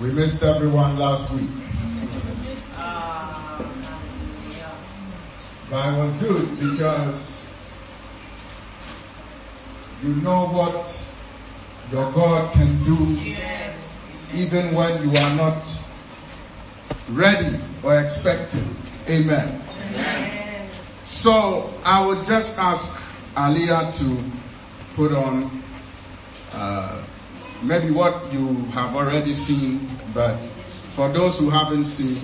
We missed everyone last week. But it was good because you know what your God can do even when you are not ready or expecting. Amen. Amen. So I would just ask Aliyah to put on uh, maybe what you have already seen, but for those who haven't seen,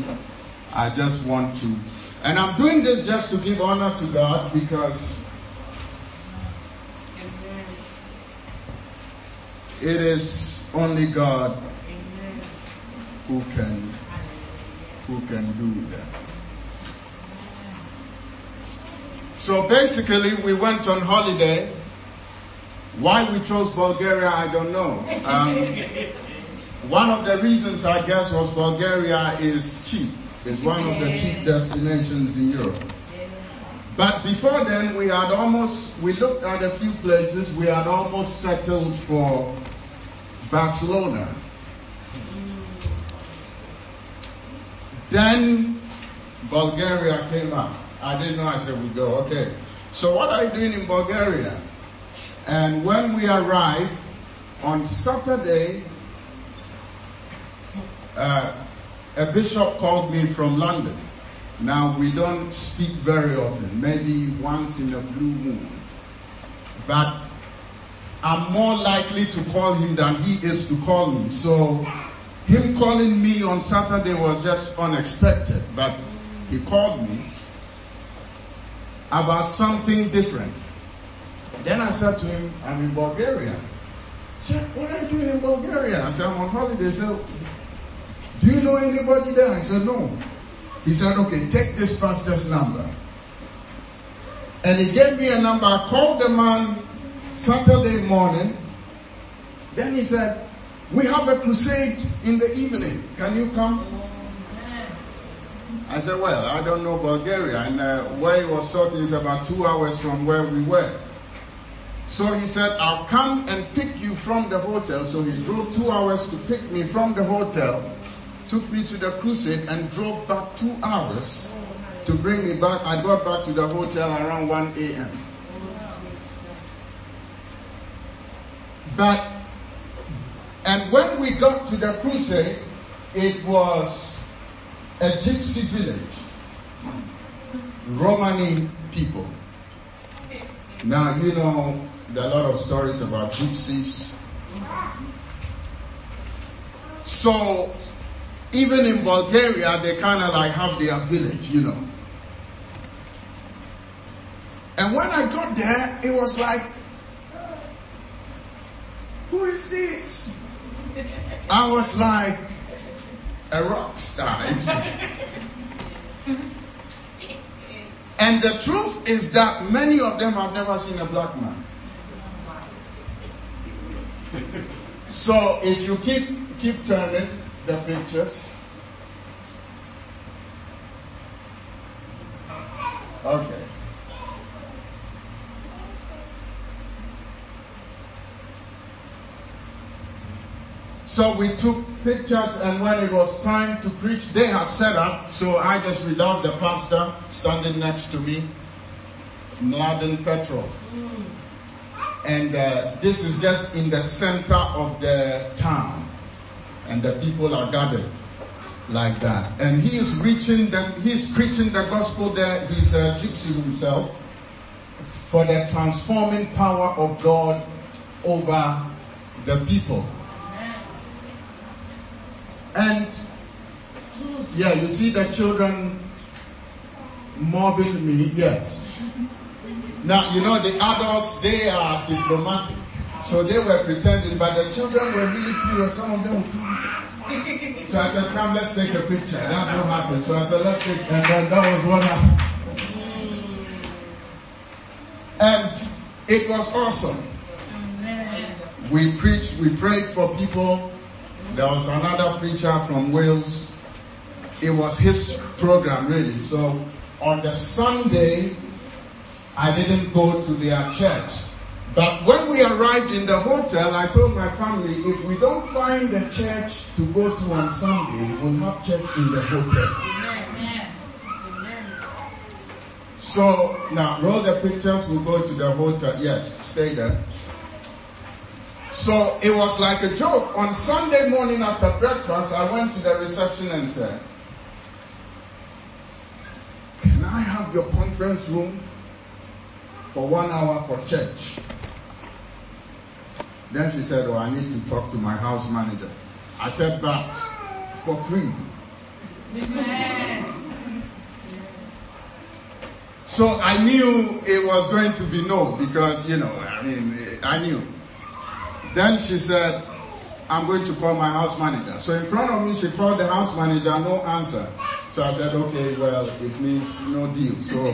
I just want to. And I'm doing this just to give honor to God because it is only God who can who can do that. So basically, we went on holiday. Why we chose Bulgaria, I don't know. Um, one of the reasons, I guess, was Bulgaria is cheap. It's one of the cheap destinations in Europe. But before then, we had almost, we looked at a few places, we had almost settled for Barcelona. Then Bulgaria came up. I didn't know. I said, we go, okay. So what are you doing in Bulgaria? And when we arrived on Saturday, uh, a bishop called me from London. Now we don't speak very often, maybe once in a blue moon. But I'm more likely to call him than he is to call me. So him calling me on Saturday was just unexpected, but he called me about something different. Then I said to him, I'm in Bulgaria. He said, what are you doing in Bulgaria? I said, I'm on holiday. He said, do you know anybody there? I said, no. He said, okay, take this pastor's number. And he gave me a number. I called the man Saturday morning. Then he said, we have a crusade in the evening. Can you come? I said, well, I don't know Bulgaria. And uh, where he was talking is about two hours from where we were. So he said, I'll come and pick you from the hotel. So he drove two hours to pick me from the hotel, took me to the crusade and drove back two hours to bring me back. I got back to the hotel around 1 a.m. But and when we got to the crusade, it was a gypsy village. Romani people. Now, you know, there are a lot of stories about gypsies. So, even in Bulgaria, they kind of like have their village, you know. And when I got there, it was like, who is this? I was like a rock star. and the truth is that many of them have never seen a black man. So if you keep keep turning the pictures. Okay. So we took pictures and when it was time to preach, they had set up. So I just realized the pastor standing next to me, Mladen Petrov. And uh, this is just in the center of the town. And the people are gathered like that. And he is reaching the, he's preaching the gospel there. He's a gypsy himself for the transforming power of God over the people. And yeah, you see the children mobbing me, yes. Now, you know, the adults, they are diplomatic. So they were pretending, but the children were really curious. Some of them come. So I said, come, let's take a picture. That's what happened. So I said, let's take, and then that was what happened. And it was awesome. We preached, we prayed for people there was another preacher from Wales. It was his program really. So on the Sunday, I didn't go to their church, But when we arrived in the hotel, I told my family, if we don't find a church to go to on Sunday, we'll have church in the hotel. Amen. So now roll the pictures, we'll go to the hotel. Yes, stay there. So it was like a joke. On Sunday morning after breakfast, I went to the reception and said, Can I have your conference room for one hour for church? Then she said, Oh, I need to talk to my house manager. I said, But for free. So I knew it was going to be no because, you know, I mean, I knew. Then she said, I'm going to call my house manager. So in front of me, she called the house manager, no answer. So I said, okay, well, it means no deal. So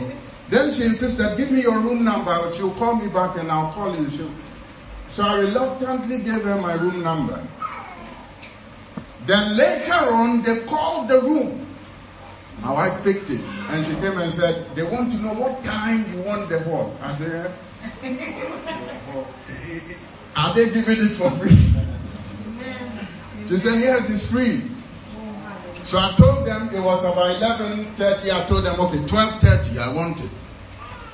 then she insisted, give me your room number. She'll call me back and I'll call you. She'll... So I reluctantly gave her my room number. Then later on, they called the room. My wife picked it and she came and said, they want to know what time you want the hall. I said, are they giving it for free? She said, yes, it's free. So I told them it was about 11.30. I told them, okay, 12.30 I want it.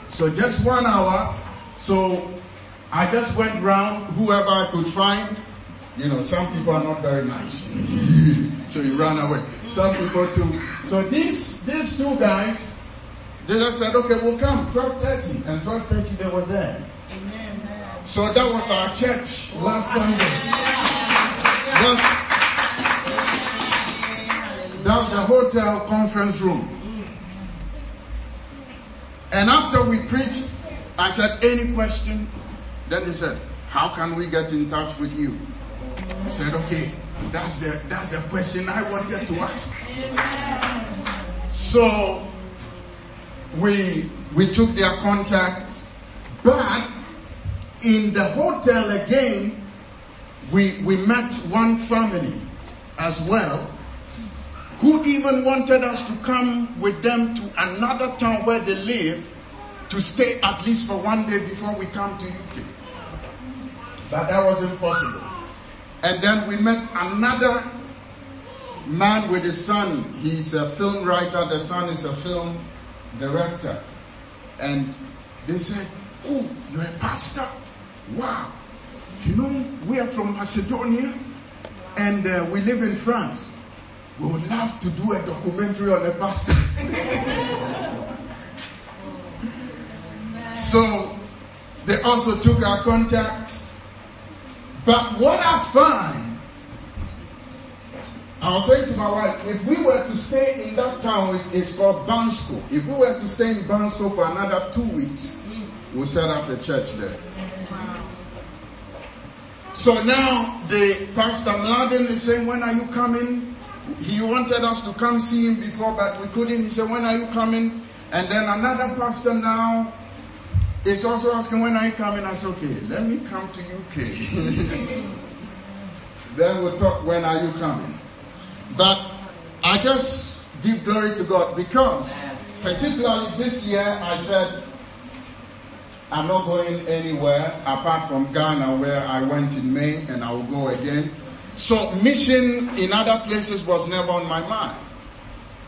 So just one hour. So I just went round whoever I could find. You know, some people are not very nice. so he ran away. Some people too. So these, these two guys, they just said, okay, we'll come, 12.30. And 12.30 they were there. So that was our church last Sunday. That's, that's the hotel conference room. And after we preached, I said, any question? Then they said, how can we get in touch with you? I said, okay, that's the, that's the question I wanted to ask. So we, we took their contact, but in the hotel again, we, we met one family as well who even wanted us to come with them to another town where they live to stay at least for one day before we come to UK. But that was impossible. And then we met another man with his son. He's a film writer. The son is a film director. And they said, Oh, you're a pastor? Wow. You know, we are from Macedonia and uh, we live in France. We would love to do a documentary on a pastor. so they also took our contacts. But what I find, I was saying to my wife, if we were to stay in that town, it's called Bansko. If we were to stay in Bansko for another two weeks, we'll set up a church there. So now the Pastor Mladen is saying, when are you coming? He wanted us to come see him before, but we couldn't. He said, when are you coming? And then another pastor now is also asking, when are you coming? I said, okay, let me come to UK. then we'll talk, when are you coming? But I just give glory to God because particularly this year I said, I'm not going anywhere apart from Ghana where I went in May and I will go again. So mission in other places was never on my mind.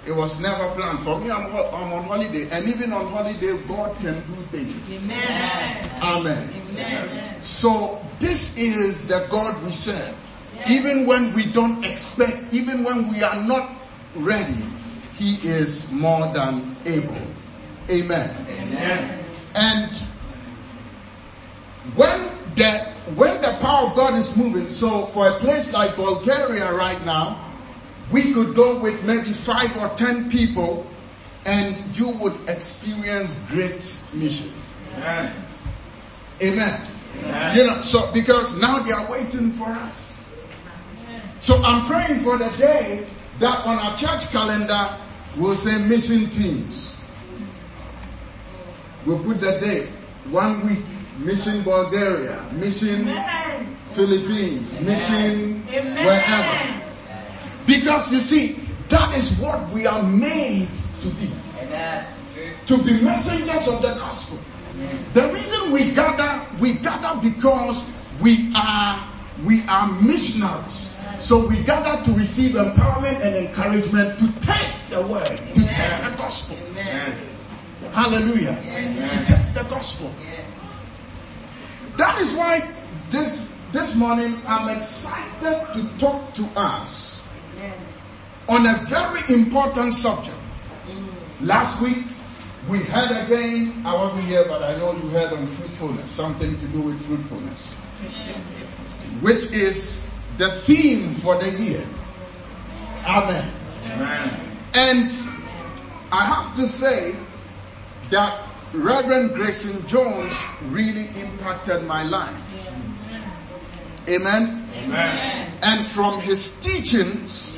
It was never planned. For me, I'm, I'm on holiday. And even on holiday, God can do things. Amen. Amen. Amen. So this is the God we serve. Yes. Even when we don't expect, even when we are not ready, He is more than able. Amen. Amen. And when the when the power of God is moving, so for a place like Bulgaria right now, we could go with maybe five or ten people and you would experience great mission. Amen. Amen. Amen. You know, so because now they are waiting for us. So I'm praying for the day that on our church calendar we'll say mission teams. We'll put the day, one week Mission Bulgaria, Mission Amen. Philippines, Mission Amen. wherever. Because you see, that is what we are made to be. Amen. To be messengers of the gospel. The reason we gather, we gather because we are we are missionaries. So we gather to receive empowerment and encouragement to take the word, to take the gospel. Hallelujah. To take the gospel. That is why this this morning I'm excited to talk to us on a very important subject. Mm. Last week we heard again, I wasn't here, but I know you heard on fruitfulness, something to do with fruitfulness, which is the theme for the year. Amen. Amen. And I have to say that Reverend Grayson Jones really impacted my life. Amen. Amen. And from his teachings,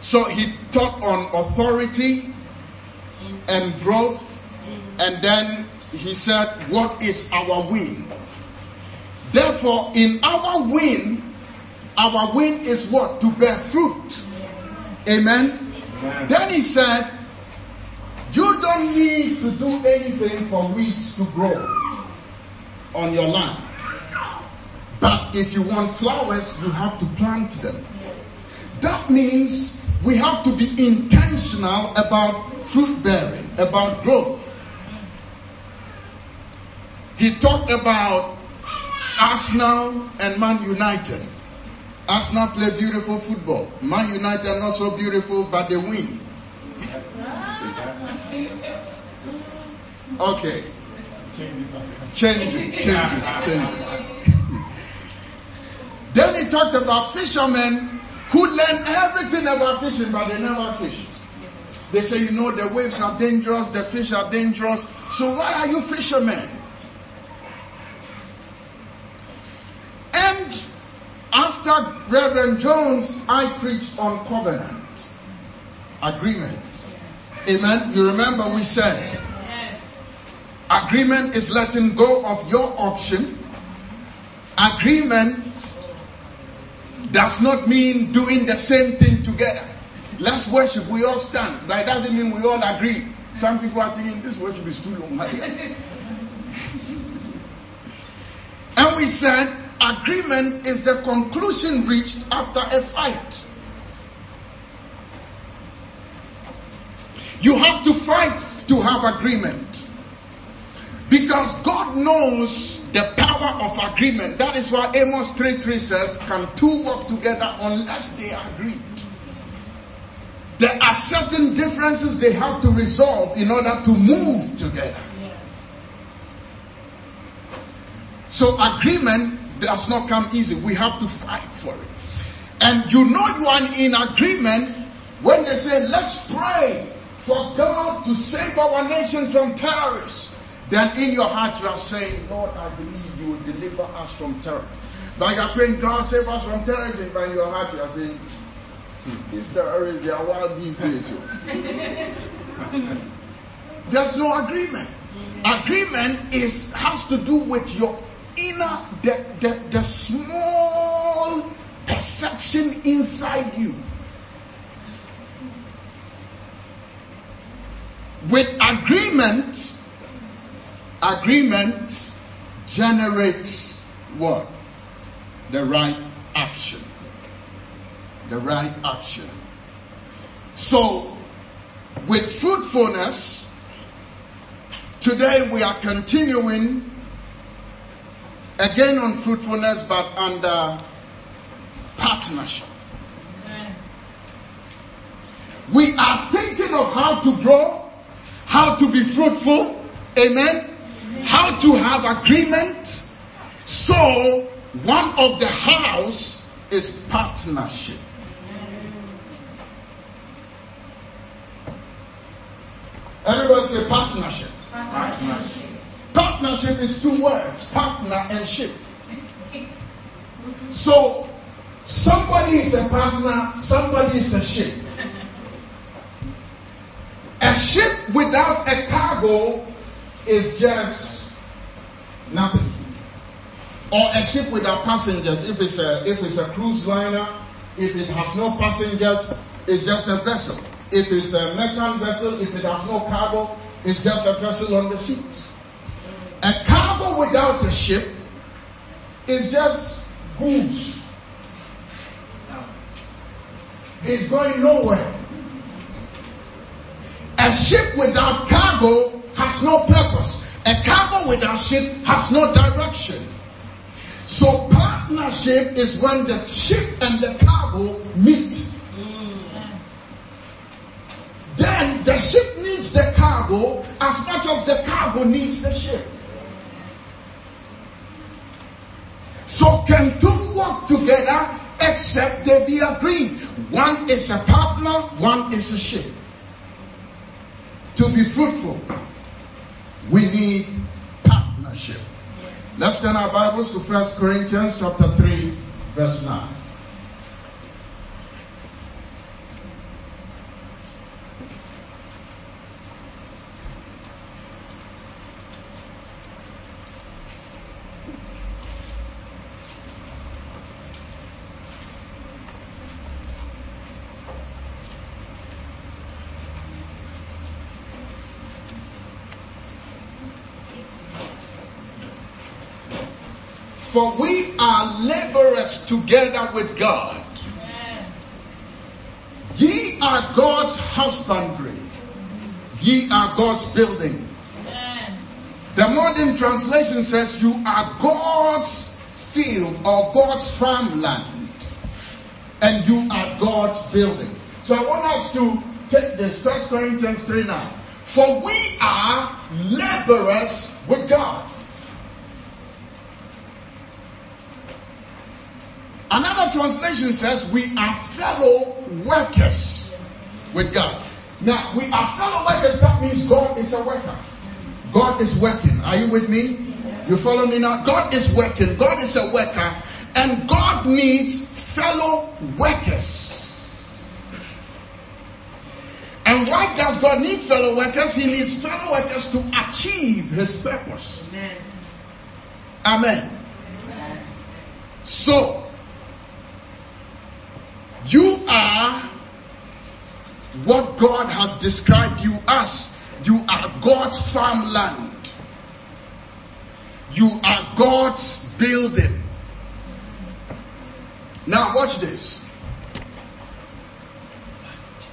so he taught on authority and growth, and then he said, What is our win? Therefore, in our win, our win is what? To bear fruit. Amen. Amen. Then he said, You don't need to do anything for weeds to grow on your land. But if you want flowers, you have to plant them. That means we have to be intentional about fruit bearing, about growth. He talked about Arsenal and Man United. Arsenal play beautiful football. Man United are not so beautiful, but they win. Okay. Change it, change it, change it. then he talked about fishermen who learn everything about fishing, but they never fish. They say, you know, the waves are dangerous, the fish are dangerous. So why are you fishermen? And after Reverend Jones, I preached on covenant, agreement. Amen. You remember we said, agreement is letting go of your option. Agreement does not mean doing the same thing together. Let's worship, we all stand. That doesn't mean we all agree. Some people are thinking this worship is too long. and we said agreement is the conclusion reached after a fight. You have to fight to have agreement. Because God knows the power of agreement. That is why Amos 3 3 says, Can two work together unless they agree? There are certain differences they have to resolve in order to move together. So agreement does not come easy. We have to fight for it. And you know you are in agreement when they say, let's pray for God to save our nation from terrorists then in your heart you are saying, Lord, I believe you will deliver us from terror. But you are praying, God save us from terrorism. But in your heart you are saying, hmm, these terrorists, they are wild these days. There's no agreement. Agreement is has to do with your inner, the, the, the small perception inside you. With agreement, Agreement generates what? The right action. The right action. So, with fruitfulness, today we are continuing again on fruitfulness, but under partnership. We are thinking of how to grow, how to be fruitful. Amen how to have agreement. So one of the house is partnership. Everybody say partnership. Partnership. Partnership is two words, partner and ship. So somebody is a partner, somebody is a ship. A ship without a cargo is just nothing. Or a ship without passengers, if it's a, if it's a cruise liner, if it has no passengers, it's just a vessel. If it's a merchant vessel, if it has no cargo, it's just a vessel on the seas. A cargo without a ship is just goods. It's going nowhere. A ship without cargo has no purpose. A cargo without ship has no direction. So partnership is when the ship and the cargo meet. Then the ship needs the cargo as much as the cargo needs the ship. So can two work together except they be agreed? One is a partner, one is a ship. To be fruitful, we need partnership. Let's turn our Bibles to 1 Corinthians chapter 3, verse 9. For we are laborers together with God. Ye are God's husbandry. Ye are God's building. The modern translation says you are God's field or God's farmland. And you are God's building. So I want us to take this. First Corinthians 3 now. For we are laborers with God. Another translation says we are fellow workers with God. Now, we are fellow workers, that means God is a worker. God is working. Are you with me? You follow me now? God is working. God is a worker. And God needs fellow workers. And why does God need fellow workers? He needs fellow workers to achieve his purpose. Amen. Amen. Amen. So, you are what God has described you as. You are God's farmland. You are God's building. Now watch this.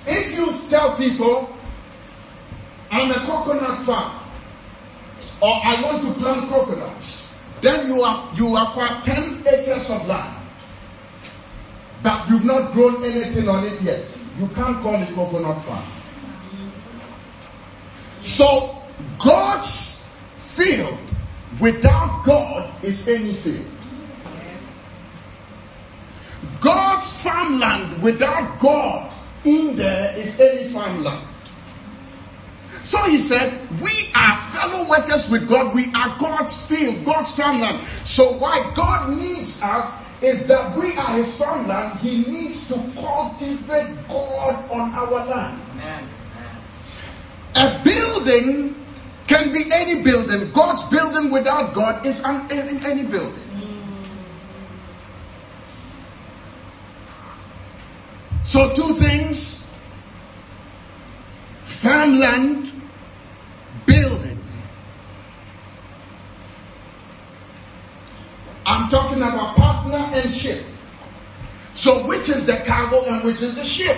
If you tell people, I'm a coconut farm, or I want to plant coconuts, then you are you acquire 10 acres of land but you've not grown anything on it yet. You can't call it coconut farm. So God's field without God is any field. God's farmland without God in there is any farmland. So he said, we are fellow workers with God. We are God's field, God's farmland. So why God needs us is that we are his farmland. He needs to cultivate God on our land. A building can be any building. God's building without God is an, any, any building. So two things. Farmland, building. I'm talking about partner and ship. So which is the cargo and which is the ship?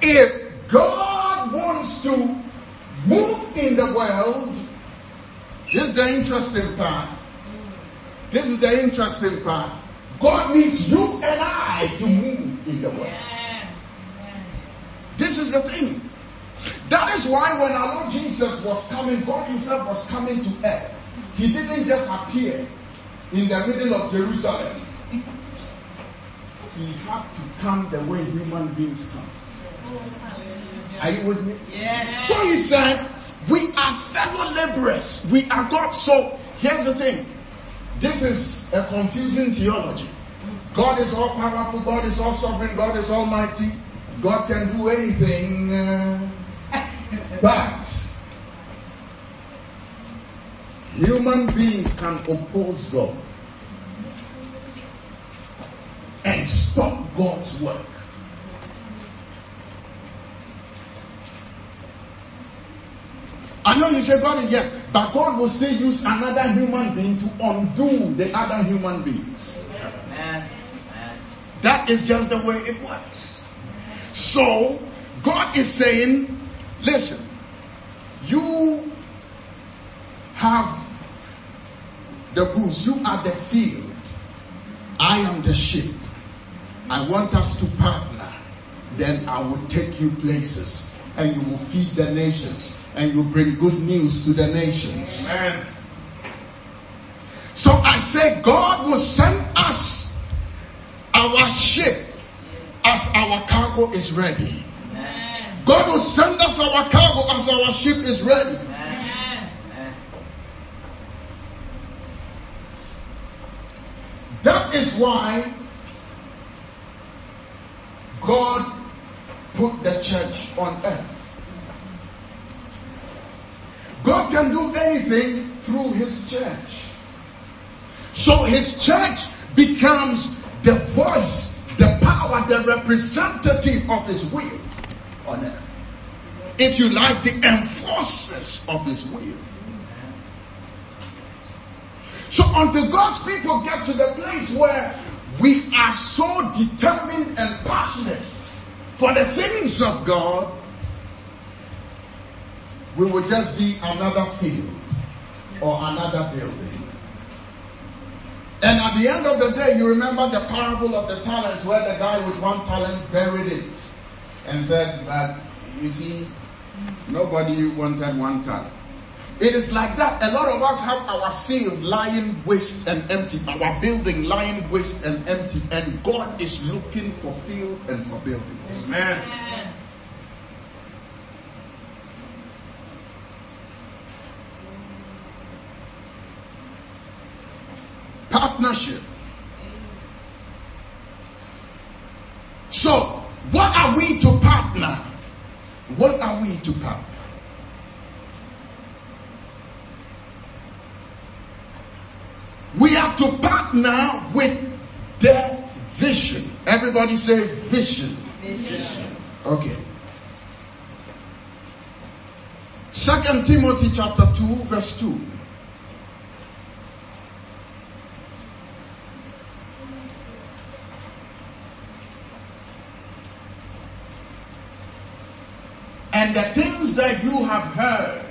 If God wants to move in the world, this is the interesting part. This is the interesting part. God needs you and I to move in the world. This is the thing. That is why when our Lord Jesus was coming, God Himself was coming to earth. He didn't just appear in the middle of Jerusalem. He had to come the way human beings come. Are you with me? Yes. So he said, we are fellow laborers. We are God. So here's the thing. This is a confusing theology. God is all powerful. God is all sovereign. God is almighty. God can do anything. Uh, but Human beings can oppose God and stop God's work. I know you say God is here, But God will still use another human being to undo the other human beings. That is just the way it works. So, God is saying, listen, you have the goose, you are the field, I am the sheep. I want us to partner. Then I will take you places and you will feed the nations and you bring good news to the nations. Amen. So I say, God will send us our ship as our cargo is ready. God will send us our cargo as our ship is ready. That is why God put the church on earth. God can do anything through his church. So his church becomes the voice, the power, the representative of his will on earth. If you like, the enforcers of his will. So until God's people get to the place where we are so determined and passionate for the things of God, we will just be another field or another building. And at the end of the day, you remember the parable of the talents where the guy with one talent buried it and said, But you see, nobody wanted one talent. It is like that. A lot of us have our field lying waste and empty, our building lying waste and empty, and God is looking for field and for buildings. Amen. Partnership. So, what are we to partner? What are we to partner? We have to partner with the vision. Everybody say vision. Vision. Okay. Second Timothy chapter 2 verse 2. And the things that you have heard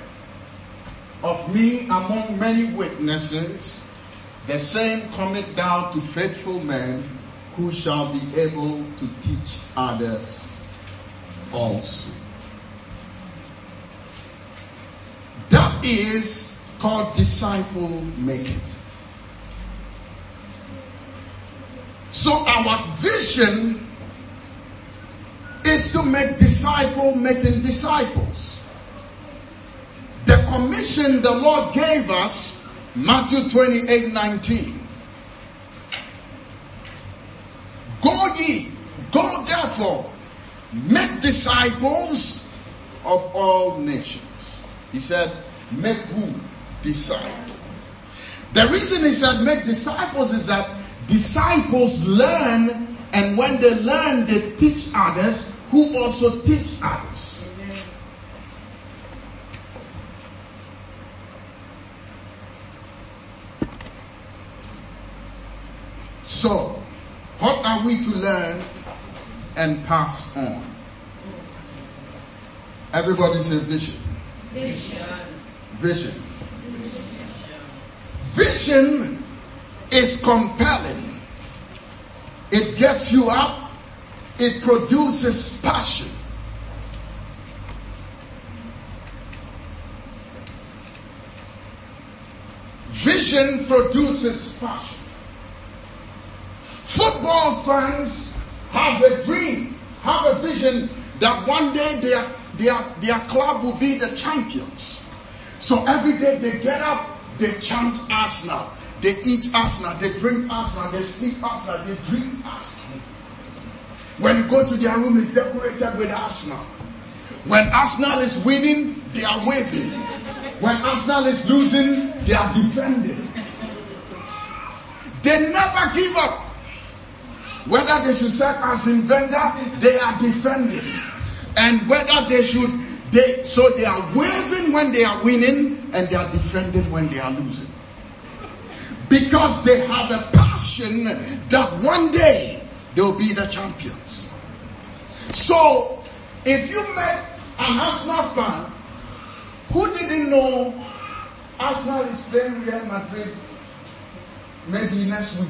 of me among many witnesses, the same cometh down to faithful men who shall be able to teach others also. That is called disciple making. So our vision is to make disciple making disciples. The commission the Lord gave us Matthew 28 19. Go ye, go therefore, make disciples of all nations. He said, make who? Disciples. The reason he said make disciples is that disciples learn and when they learn they teach others who also teach others. So, what are we to learn and pass on? Everybody say vision. Vision. Vision. Vision is compelling. It gets you up. It produces passion. Vision produces passion. Football fans have a dream, have a vision that one day their, their, their club will be the champions. So every day they get up, they chant Arsenal. They eat Arsenal, they drink Arsenal, they sleep Arsenal, they dream Arsenal. When you go to their room, it's decorated with Arsenal. When Arsenal is winning, they are waving. When Arsenal is losing, they are defending. They never give up. Whether they should serve as inventor, they are defending. And whether they should, they, so they are waving when they are winning and they are defending when they are losing. Because they have a passion that one day they'll be the champions. So, if you met an Arsenal fan who didn't know Arsenal is playing Real Madrid maybe next week,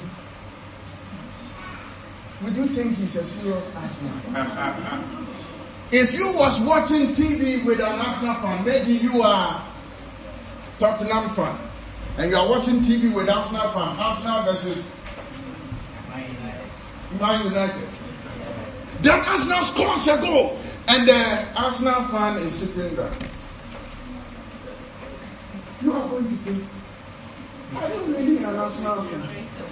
would you think he's a serious Arsenal fan? if you was watching TV with an Arsenal fan, maybe you are Tottenham fan, and you are watching TV with Arsenal fan, Arsenal versus Man United. Then Arsenal scores a goal, and the Arsenal fan is sitting there. You are going to think, are you really an Arsenal fan?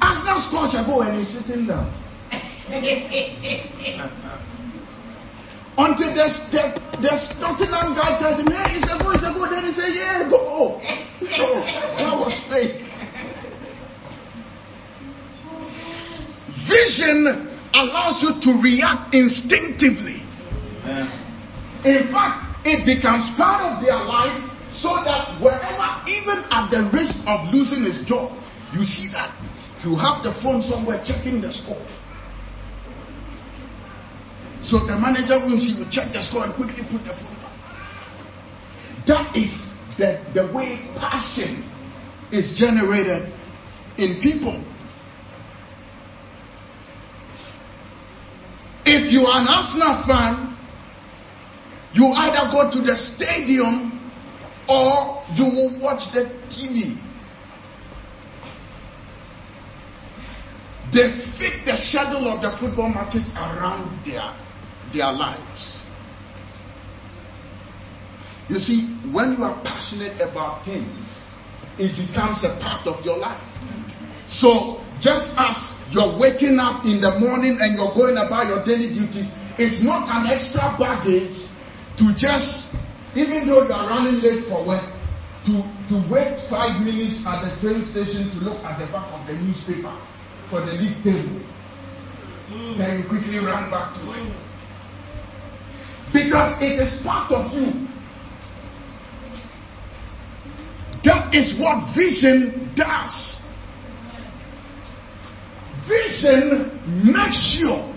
Arsenal scores a goal and he's sitting down. Until there's, there's, there's Tottenham guy tells him, hey, it's a goal, it's a goal. Then he says, yeah, go. Oh, that was fake. Vision allows you to react instinctively. In fact, it becomes part of their life so that wherever, even at the risk of losing his job, you see that you have the phone somewhere checking the score. So the manager will see you check the score and quickly put the phone back. That is the, the way passion is generated in people. If you are an Arsenal fan, you either go to the stadium or you will watch the TV. They fit the schedule of the football matches around their, their lives. You see, when you are passionate about things, it becomes a part of your life. So, just as you're waking up in the morning and you're going about your daily duties, it's not an extra baggage to just, even though you are running late for work, to, to wait five minutes at the train station to look at the back of the newspaper for the league table. Then you quickly run back to it. Because it is part of you. That is what vision does. Vision makes sure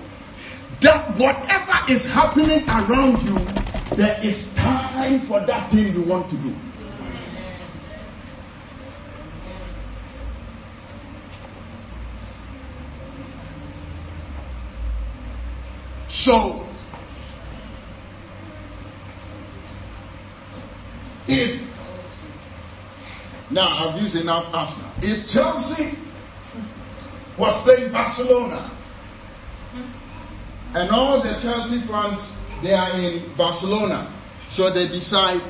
that whatever is happening around you, there is time for that thing you want to do. So, if now I've used enough Arsenal. If Chelsea was playing Barcelona and all the Chelsea fans they are in Barcelona, so they decide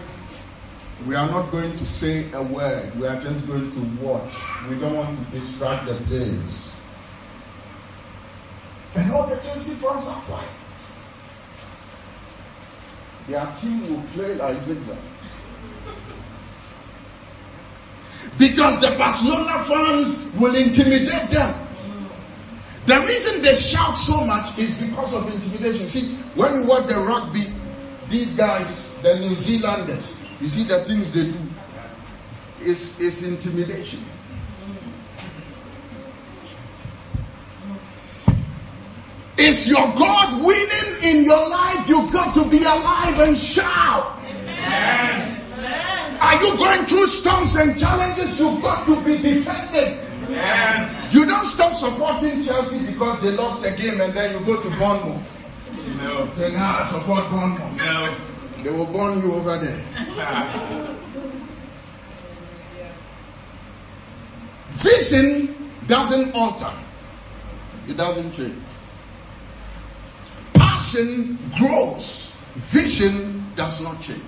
we are not going to say a word. We are just going to watch. We don't want to distract the players. And all the Chelsea fans are quiet. Their team will play like zigzag. Because the Barcelona fans will intimidate them. The reason they shout so much is because of intimidation. See, when you watch the rugby, these guys, the New Zealanders, you see the things they do. It's, it's intimidation. Is your God winning in your life? You've got to be alive and shout. Amen. Are you going through storms and challenges? You've got to be defended. Amen. You don't stop supporting Chelsea because they lost the game and then you go to Bournemouth. No. Say, now I support Bournemouth. No. They will burn you over there. Vision doesn't alter. It doesn't change grows, vision does not change.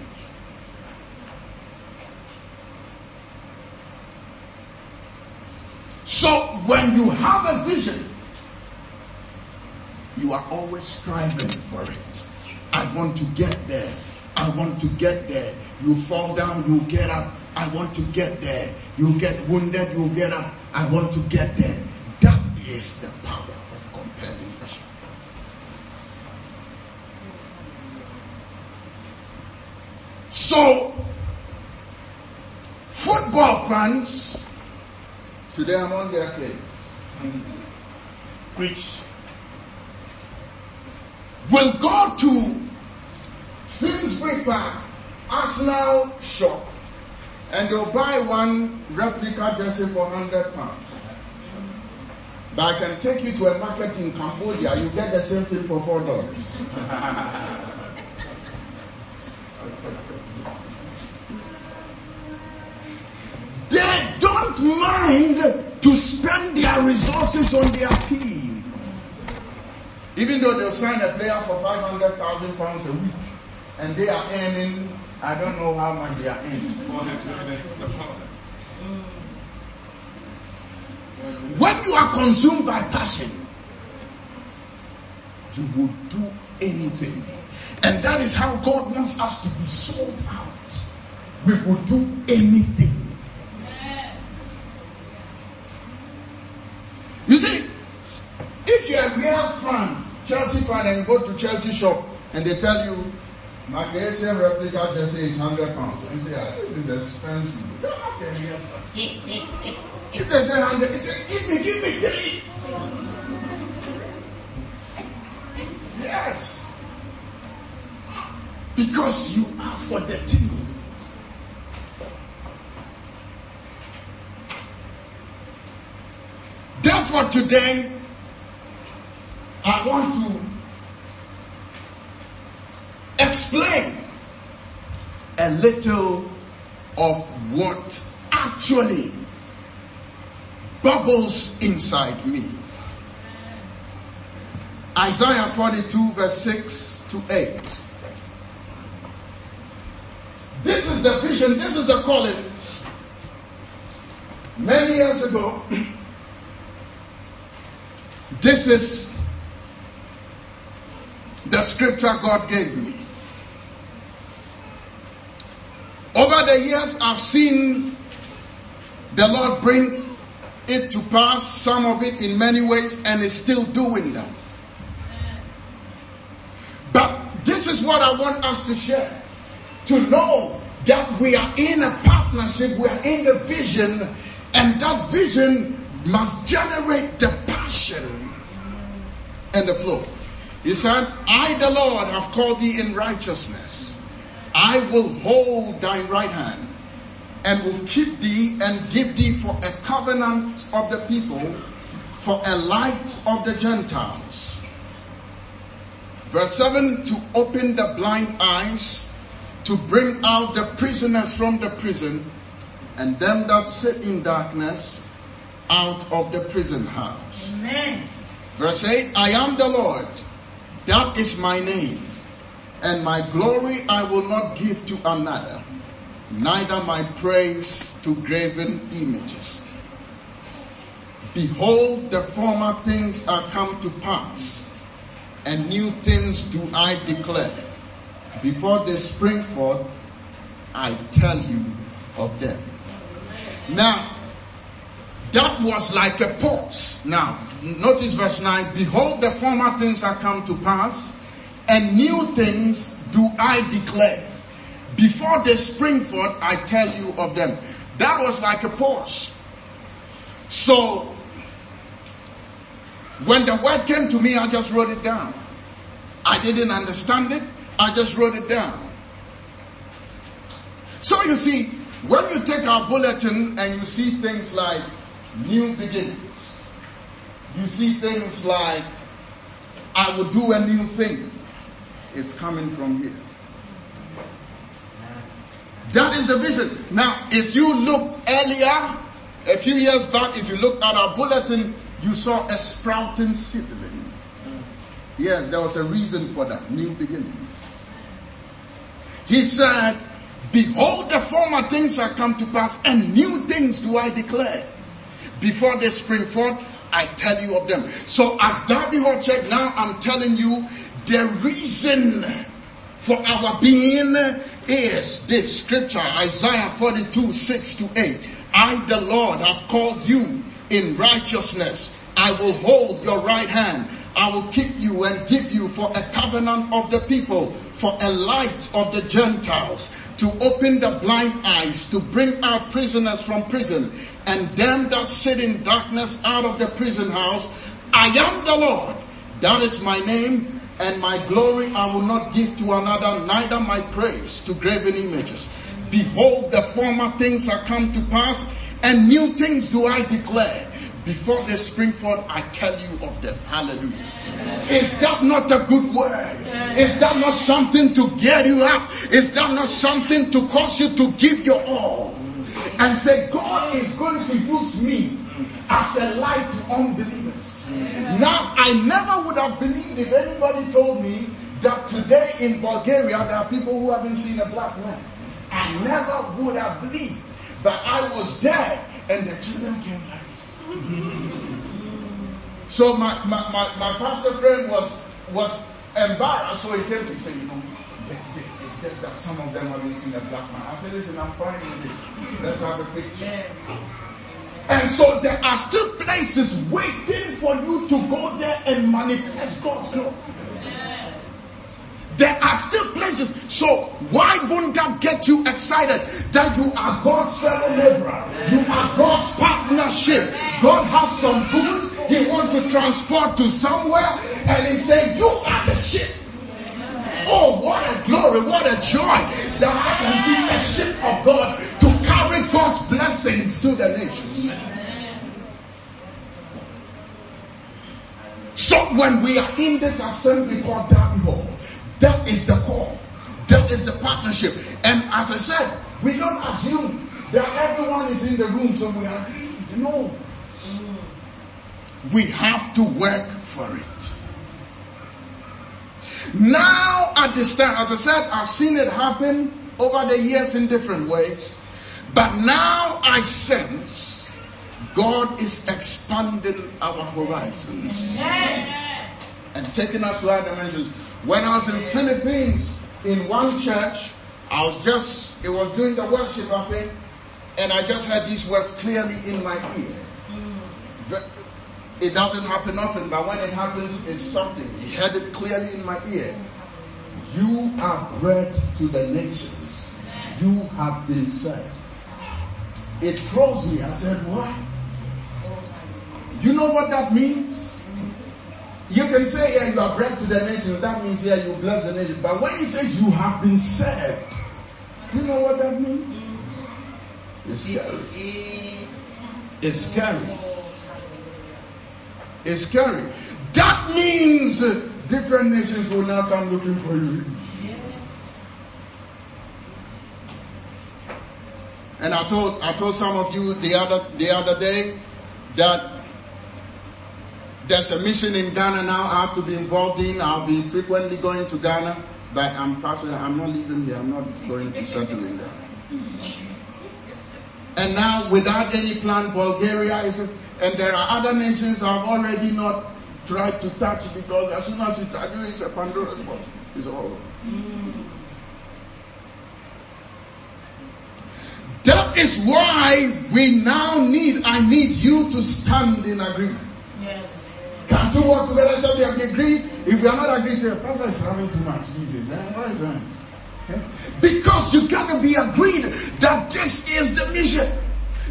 So when you have a vision, you are always striving for it. I want to get there. I want to get there. You fall down, you get up. I want to get there. You get wounded, you get up. I want to get there. That is the power So, football fans, today I'm on their case. Preach. Will go to Finsbury Park, Arsenal shop, and they'll buy one replica jersey for 100 pounds. But I can take you to a market in Cambodia, you get the same thing for $4. mind to spend their resources on their team, Even though they'll sign a player for 500,000 pounds a week and they are earning, I don't know how much they are earning. When you are consumed by passion, you will do anything. And that is how God wants us to be sold out. We will do anything. Chelsea fan, and you go to Chelsea shop and they tell you, Asian replica jersey is 100 pounds, and say, ah, this is expensive. If they say 100, you say, give me, give me three. Yes. Because you are for the team. Therefore, today, I want to explain a little of what actually bubbles inside me. Isaiah 42, verse 6 to 8. This is the vision, this is the calling. Many years ago, this is the scripture God gave me. Over the years, I've seen the Lord bring it to pass, some of it in many ways, and is still doing that. But this is what I want us to share. To know that we are in a partnership, we are in a vision, and that vision must generate the passion and the flow. He said, I, the Lord, have called thee in righteousness. I will hold thy right hand and will keep thee and give thee for a covenant of the people, for a light of the Gentiles. Verse 7 to open the blind eyes, to bring out the prisoners from the prison, and them that sit in darkness out of the prison house. Amen. Verse 8 I am the Lord, that is my name, and my glory I will not give to another, neither my praise to graven images. Behold, the former things are come to pass, and new things do I declare. Before they spring forth, I tell you of them. Now, that was like a pause. Now, notice verse 9. Behold, the former things are come to pass, and new things do I declare. Before they spring forth, I tell you of them. That was like a pause. So, when the word came to me, I just wrote it down. I didn't understand it. I just wrote it down. So you see, when you take our bulletin and you see things like new beginnings, you see things like, I will do a new thing. It's coming from here. That is the vision. Now, if you look earlier, a few years back, if you look at our bulletin, you saw a sprouting seedling. Yes, there was a reason for that. New beginnings. He said, Behold, the former things are come to pass, and new things do I declare. Before they spring forth, I tell you of them. So as Derby Hall now I'm telling you the reason for our being is this scripture, Isaiah 42, 6 to 8. I, the Lord, have called you in righteousness. I will hold your right hand. I will keep you and give you for a covenant of the people, for a light of the Gentiles. To open the blind eyes, to bring out prisoners from prison, and them that sit in darkness out of the prison house. I am the Lord. That is my name, and my glory I will not give to another, neither my praise to graven images. Behold, the former things are come to pass, and new things do I declare. Before they spring forth, I tell you of them. Hallelujah. Is that not a good word? Is that not something to get you up? Is that not something to cause you to give your all? And say, God is going to use me as a light to unbelievers. Now, I never would have believed if anybody told me that today in Bulgaria there are people who haven't seen a black man. I never would have believed. But I was there and the children came like Mm-hmm. so my, my, my, my pastor friend was was embarrassed, so he came to say, you know, it's just that some of them haven't seen a black man. I said, listen, I'm fine with it. Let's have a picture. And so there are still places waiting for you to go there and manifest God's glory. There are still places. So why wouldn't that get you excited that you are God's fellow laborer? You are God's partnership. God has some goods he wants to transport to somewhere and he say, you are the ship. Oh, what a glory, what a joy that I can be a ship of God to carry God's blessings to the nations. So when we are in this assembly called Derby Hall, that is the call. That is the partnership. And as I said, we don't assume that everyone is in the room so we are agreed. No. We have to work for it. Now at this time, as I said, I've seen it happen over the years in different ways. But now I sense God is expanding our horizons and taking us to other dimensions. When I was in Philippines, in one church, I was just, it was during the worship, I think, and I just heard these words clearly in my ear. It doesn't happen often, but when it happens, it's something. He heard it clearly in my ear. You are bread to the nations. You have been said. It throws me. I said, what? You know what that means? You can say, yeah, you are bread to the nation. That means, yeah, you bless the nation. But when he says you have been served, you know what that means? It's scary. It's scary. It's scary. That means different nations will now come looking for you. And I told I told some of you the other the other day that there's a mission in Ghana now I have to be involved in. I'll be frequently going to Ghana, but I'm pastor. I'm not leaving here. I'm not going to settle in there. And now, without any plan, Bulgaria is, a, and there are other nations I've already not tried to touch because as soon as you touch it, it's a Pandora's box. It's all. That is why we now need, I need you to stand in agreement. Can two work together so we have agreed? If we are not agreed, say, Pastor is having too much Jesus. Eh? Why is that? Okay? Because you gotta be agreed that this is the mission.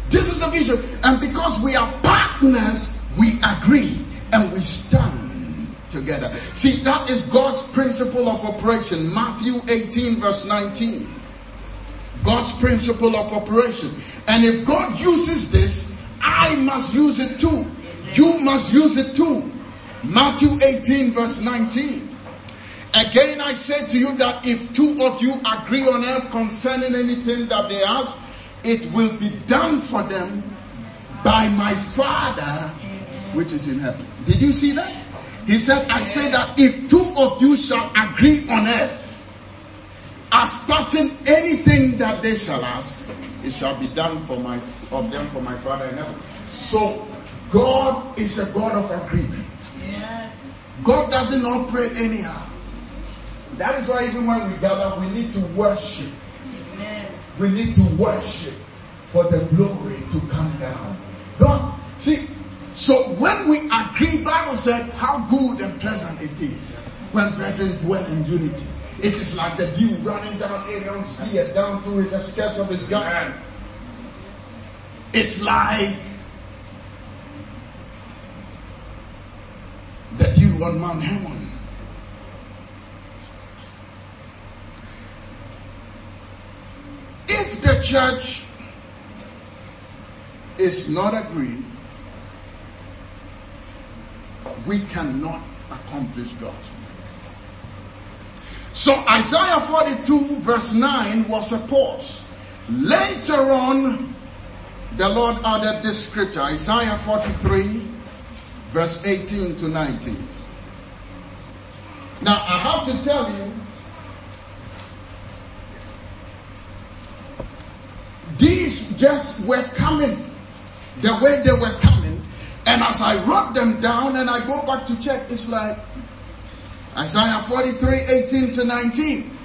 This is the vision. And because we are partners, we agree and we stand together. See, that is God's principle of operation. Matthew 18 verse 19. God's principle of operation. And if God uses this, I must use it too. You must use it too. Matthew 18 verse 19. Again I say to you that if two of you agree on earth concerning anything that they ask, it will be done for them by my Father which is in heaven. Did you see that? He said, I say that if two of you shall agree on earth as touching anything that they shall ask, it shall be done for my of them for my Father in heaven. So God is a God of agreement. Yes. God doesn't operate anyhow. That is why even when we gather, we need to worship. Amen. We need to worship for the glory to come down. God, see, so when we agree, Bible said how good and pleasant it is when brethren dwell in unity. It is like the dew running down Aaron's beard, down to the skirts of his garment. It's like the dew on Mount Hermon. If the church is not agreed, we cannot accomplish God's will. So Isaiah 42 verse 9 was a pause. Later on, the Lord added this scripture, Isaiah 43 verse 18 to 19. Now I have to tell you, these just were coming the way they were coming. And as I wrote them down and I go back to check, it's like Isaiah 43, 18 to 19.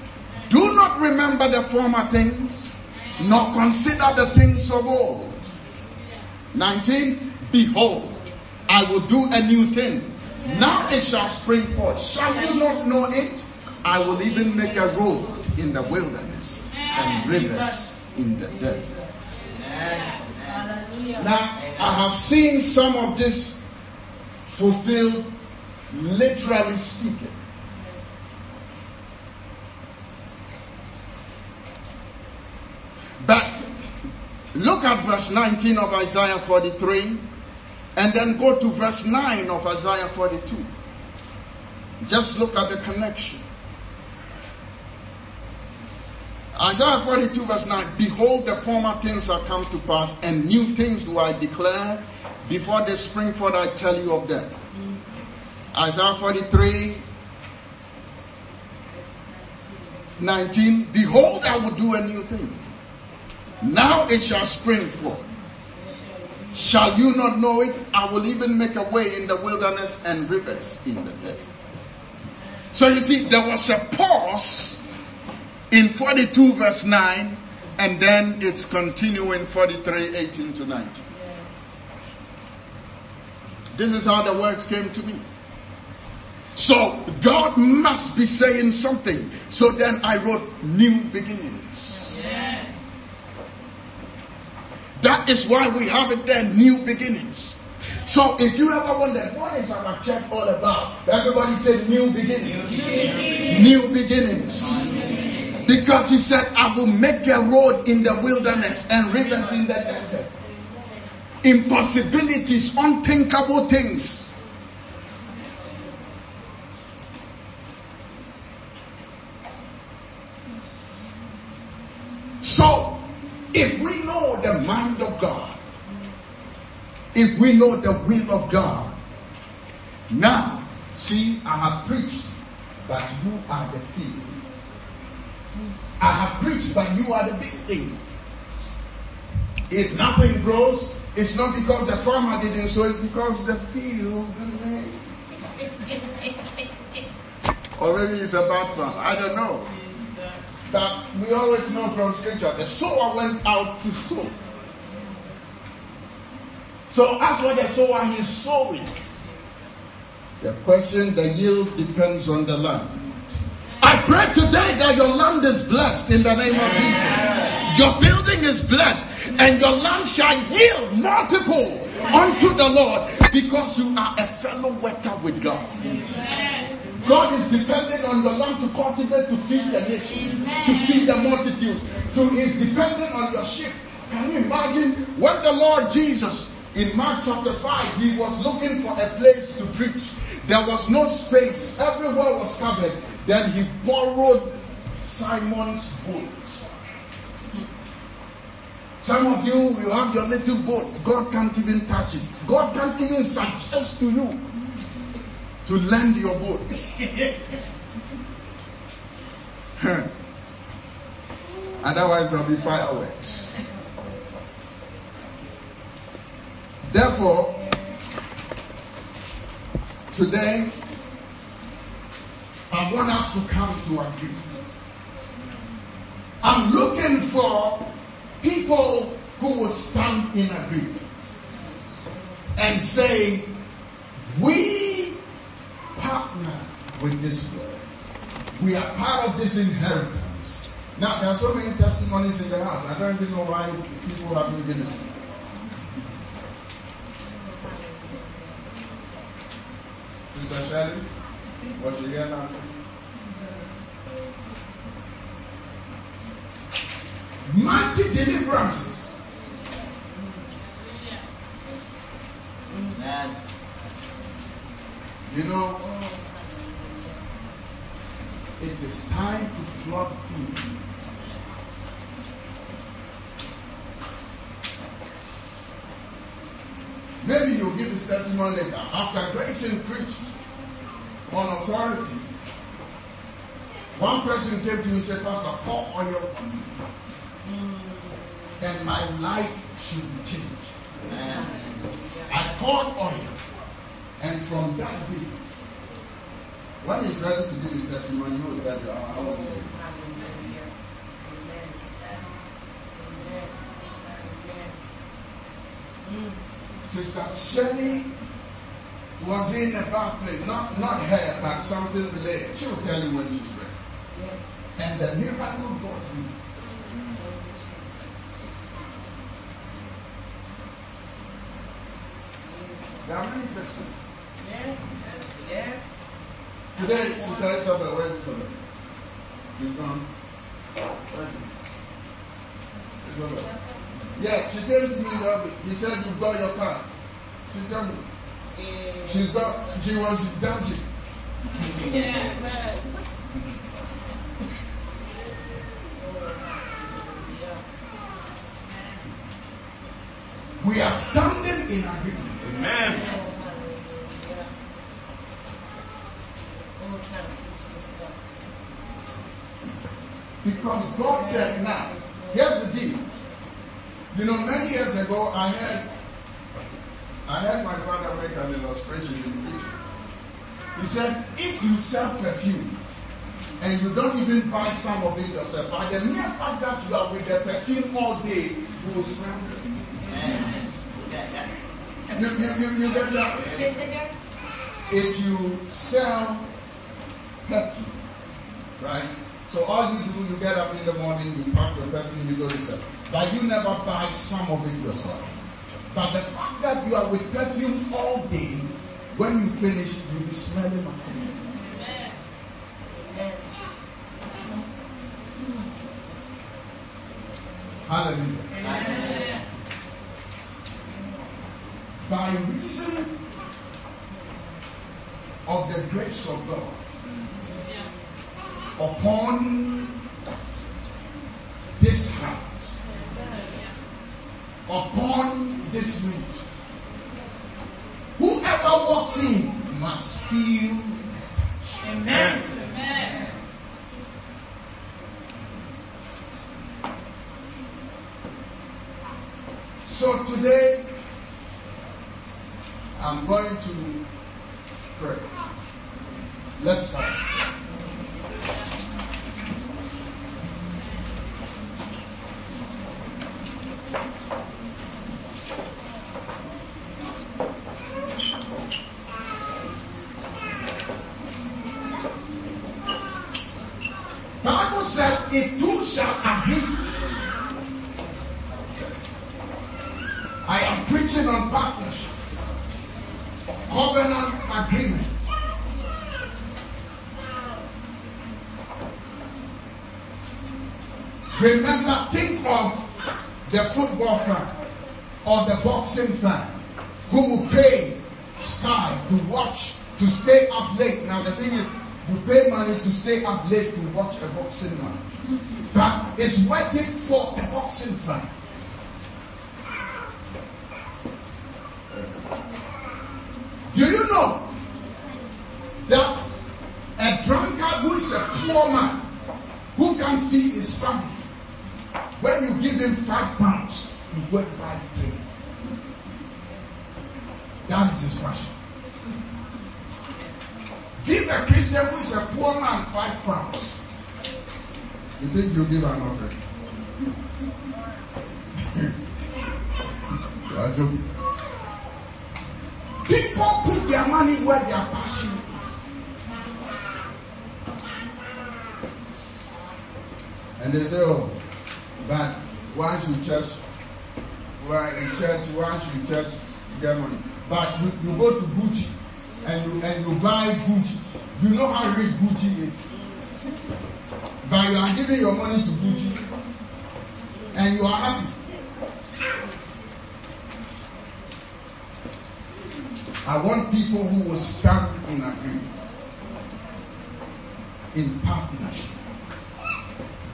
Do not remember the former things, nor consider the things of old. 19. Behold, I will do a new thing. Now it shall spring forth. Shall you not know it? I will even make a road in the wilderness and rivers in the desert. Now, I have seen some of this fulfilled, literally speaking. But look at verse 19 of Isaiah 43 and then go to verse 9 of Isaiah 42. Just look at the connection. Isaiah 42 verse 9, Behold the former things are come to pass and new things do I declare. Before they spring forth I tell you of them. Isaiah 43 19, Behold I will do a new thing. Now it shall spring forth. Shall you not know it? I will even make a way in the wilderness and rivers in the desert. So you see, there was a pause in 42 verse 9, and then it's continuing 43, 18 to 19. This is how the words came to me. So God must be saying something. So then I wrote new beginnings. Yes. That is why we have it there, new beginnings. So if you ever wonder, what is our church all about? Everybody said new beginnings. New beginnings. Because he said, I will make a road in the wilderness and rivers in the desert. Impossibilities, unthinkable things. So, if we know the mind of God, if we know the will of God, now, see, I have preached, but you are the field. I have preached, but you are the building. If nothing grows, it's not because the farmer didn't sow, it's because the field or maybe it's a bad farm. I don't know. But we always know from scripture the sower went out to sow. So as for the sower, he's sowing. The question, the yield depends on the land. I pray today that your land is blessed in the name of Jesus. Your building is blessed and your land shall yield multiple unto the Lord because you are a fellow worker with God. God is dependent on your land to cultivate, to feed the nations, to feed the multitude. So he's dependent on your sheep. Can you imagine when the Lord Jesus in Mark chapter 5, he was looking for a place to preach. There was no space. Everywhere was covered. Then he borrowed Simon's boat. Some of you, you have your little boat. God can't even touch it. God can't even suggest to you to lend your boat. Otherwise, there'll be fireworks. Therefore, today, I want us to come to agreement. I'm looking for people who will stand in agreement and say, we partner with this word. We are part of this inheritance. Now, there are so many testimonies in the house. I don't even know why people haven't given it. Sister Shelley, was she here last week? Mighty deliverances. You know, it is time to plug in. Maybe you'll give his testimony later. After Grayson preached on authority, one person came to me and said, Pastor, pour oil on me. And my life should be changed. I poured oil. And from that day, when he's ready to give his testimony, he will. Sister Shelley was in a bad place. Not, not her, but something related. She will tell you when she's ready. And the miracle God did. There are many testimonies. Yes, yes, yes. Today, she tells her where is Sola? She's gone. Where is she? Yeah, she came to me the other day. He said, You've got your car. She told me. She's got, she was dancing. yeah, man. We are standing in agreement. Amen. Yeah. Oh, thank you, Jesus. Because God said, now, here's the deal. You know, many years ago, I had I heard my father make an illustration in preaching. He said, if you sell perfume and you don't even buy some of it yourself, by the mere fact that you are with the perfume all day, you will smell perfume. You, you, you, you get that? Say it again. if you sell perfume, right? So all you do, you get up in the morning, you pack your perfume, you go to sell. But you never buy some of it yourself. But the fact that you are with perfume all day, when you finish, you'll be smelling of perfume. Hallelujah. Amen. By reason of the grace of God. Upon this house, upon this ministry. Whoever walks in must feel. Amen. Amen. So today, I'm going to pray. Let's start. Bible said, if two shall agree I am preaching on partnership, covenant agreement. Remember, think of the football fan or the boxing fan who will pay Sky to watch, to stay up late. Now, the thing is, you pay money to stay up late to watch a boxing match. But it's worth it for a boxing fan. Do you know that a drunkard who is a poor man who can feed his family, when you give him five pounds, he go and buy drink. That is his passion. Give a Christian who is a poor man five pounds. You think you give an offering? you are joking. People put their money where their passion is. And they say, oh, but why should church, why in church, why should church get money? But you, you go to Gucci and you and you buy Gucci. You know how rich Gucci is. But you are giving your money to Gucci and you are happy. I want people who will stand in agreement, in partnership.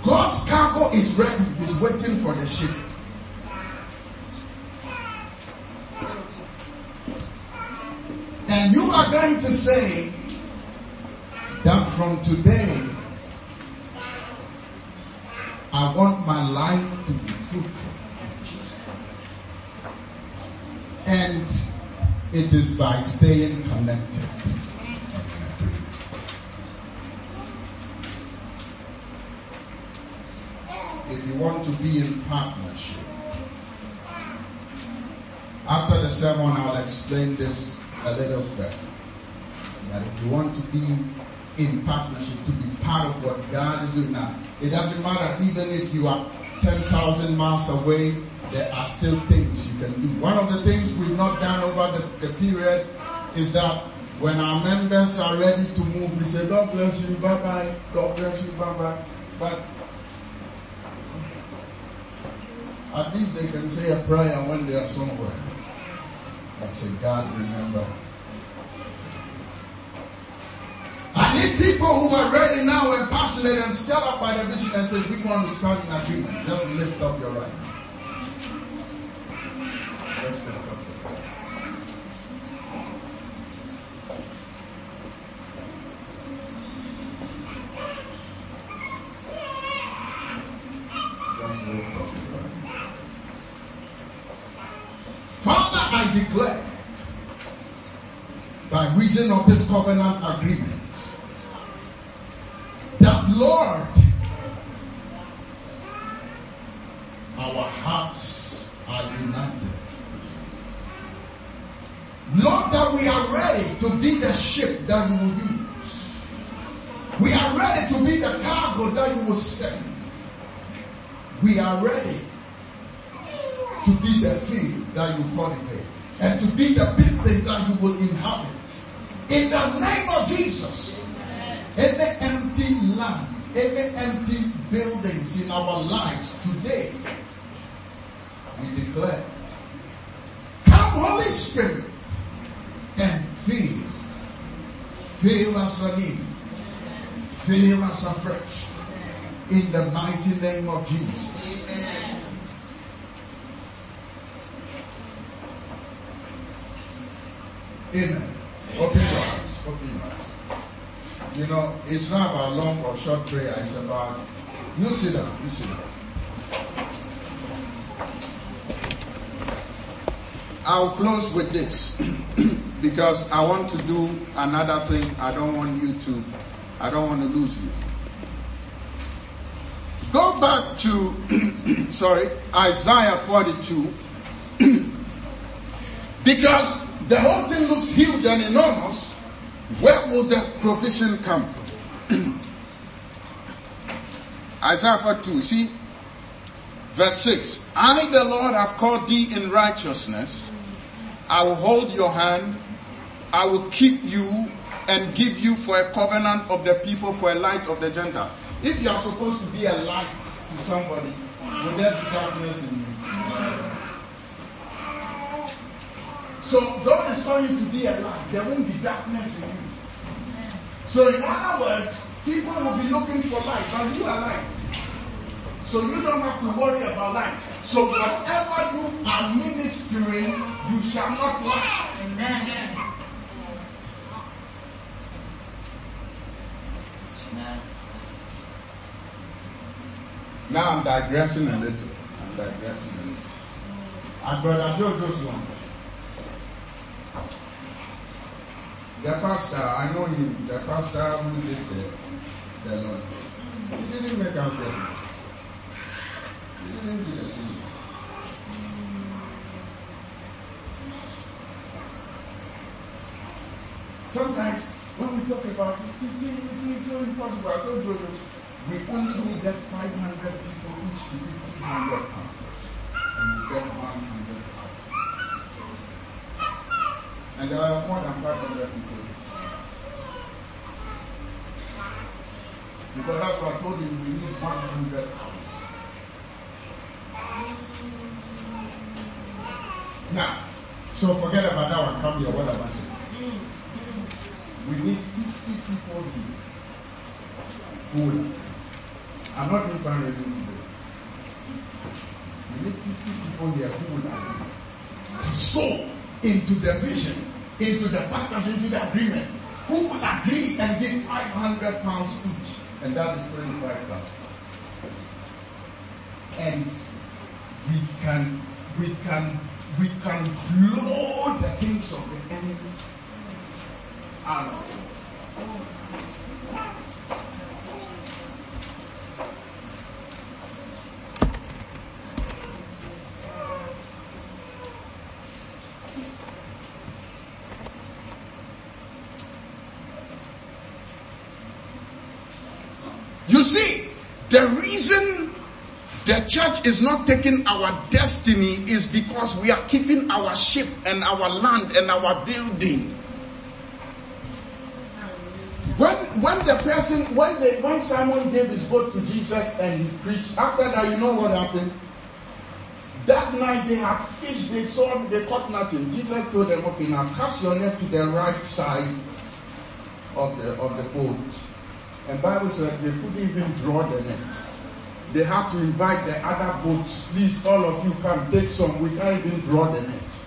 God's cargo is ready, He's waiting for the ship. And you are going to say that from today, I want my life to be fruitful. And it is by staying connected. Want to be in partnership, after the sermon, I'll explain this a little further. That if you want to be in partnership, to be part of what God is doing now, it doesn't matter even if you are 10,000 miles away, there are still things you can do. One of the things we've not done over the, the period is that when our members are ready to move, we say, God bless you, bye bye, God bless you, bye bye. But at least they can say a prayer when they are somewhere and say, God, remember. I need people who are ready now and passionate and stirred up by the vision and say, we want to stand in agreement. Just lift up your right. Let's lift up your right. Just lift up your right. Father, I declare, by reason of this covenant agreement, that Lord, our hearts are united. Lord, that we are ready to be the ship that you will use. We are ready to be the cargo that you will send. We are ready to be the field that you cultivate and to be the building that you will inhabit. In the name of Jesus, any empty land, any empty buildings in our lives today, we declare, come Holy Spirit and fill, fill us anew, fill us afresh in the mighty name of Jesus. Amen. Open your eyes. Open your eyes. You know, it's not about long or short prayer. It's about you sit down. You sit down. I'll close with this because I want to do another thing. I don't want you to. I don't want to lose you. Go back to sorry Isaiah 42 because the whole thing looks huge and enormous. Where will the provision come from? Isaiah 42, see? Verse 6 I, the Lord, have called thee in righteousness. I will hold your hand. I will keep you and give you for a covenant of the people, for a light of the Gentiles. If you are supposed to be a light to somebody, will there be darkness in you? So God is calling you to be a light. There won't be darkness in you. So in other words, people will be looking for light, but you are light. So you don't have to worry about light. So whatever you are ministering, you shall not lack. Amen. Now I'm digressing a little. I'm digressing a little. And Brother Jojo's lunch. The pastor, I know him, the pastor who did the, the lunch. He didn't make us it. He didn't do the thing. Sometimes when we talk about it, we it is so impossible. I told Jojo, we only needed 500 people each to 1500 pounds. And we get 100,000. And there are more than 500 people. Because that's what I told you, we need 100,000. Now, so forget about that one. Come here, what am I saying? We need 50 people here who will. I'm not doing fundraising today. We need 50 people here who will to sow into the vision, into the partnership, into the agreement. Who will agree and give 500 pounds each? And that is 25,000. And we can, we can, we can blow the kings of the enemy out of it. You see, the reason the church is not taking our destiny is because we are keeping our ship and our land and our building. When when the person when when Simon gave his boat to Jesus and he preached, after that, you know what happened? That night they had fish, they saw they caught nothing. Jesus told them, Okay, now cast your net to the right side of the of the boat. And Bible said they couldn't even draw the net. They had to invite the other boats. Please, all of you come take some. We can't even draw the net.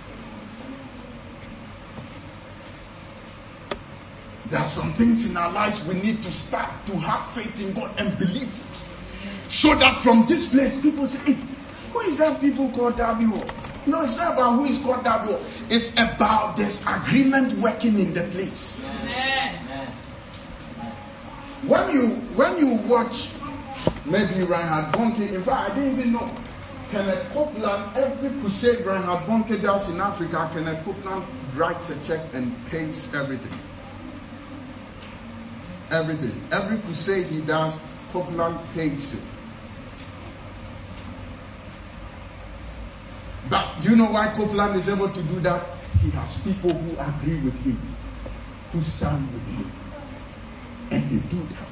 There are some things in our lives we need to start to have faith in God and believe. it, So that from this place, people say, hey, who is that people called W? No, it's not about who is called W. It's about this agreement working in the place. Amen. When you when you watch maybe Reinhard Bonnke, in fact I didn't even know. Kenneth Copeland, every crusade Reinhard Bonnke does in Africa, Kenneth Copeland writes a check and pays everything. Everything. Every crusade he does, Copeland pays it. But you know why Copeland is able to do that? He has people who agree with him, who stand with him. And they do that.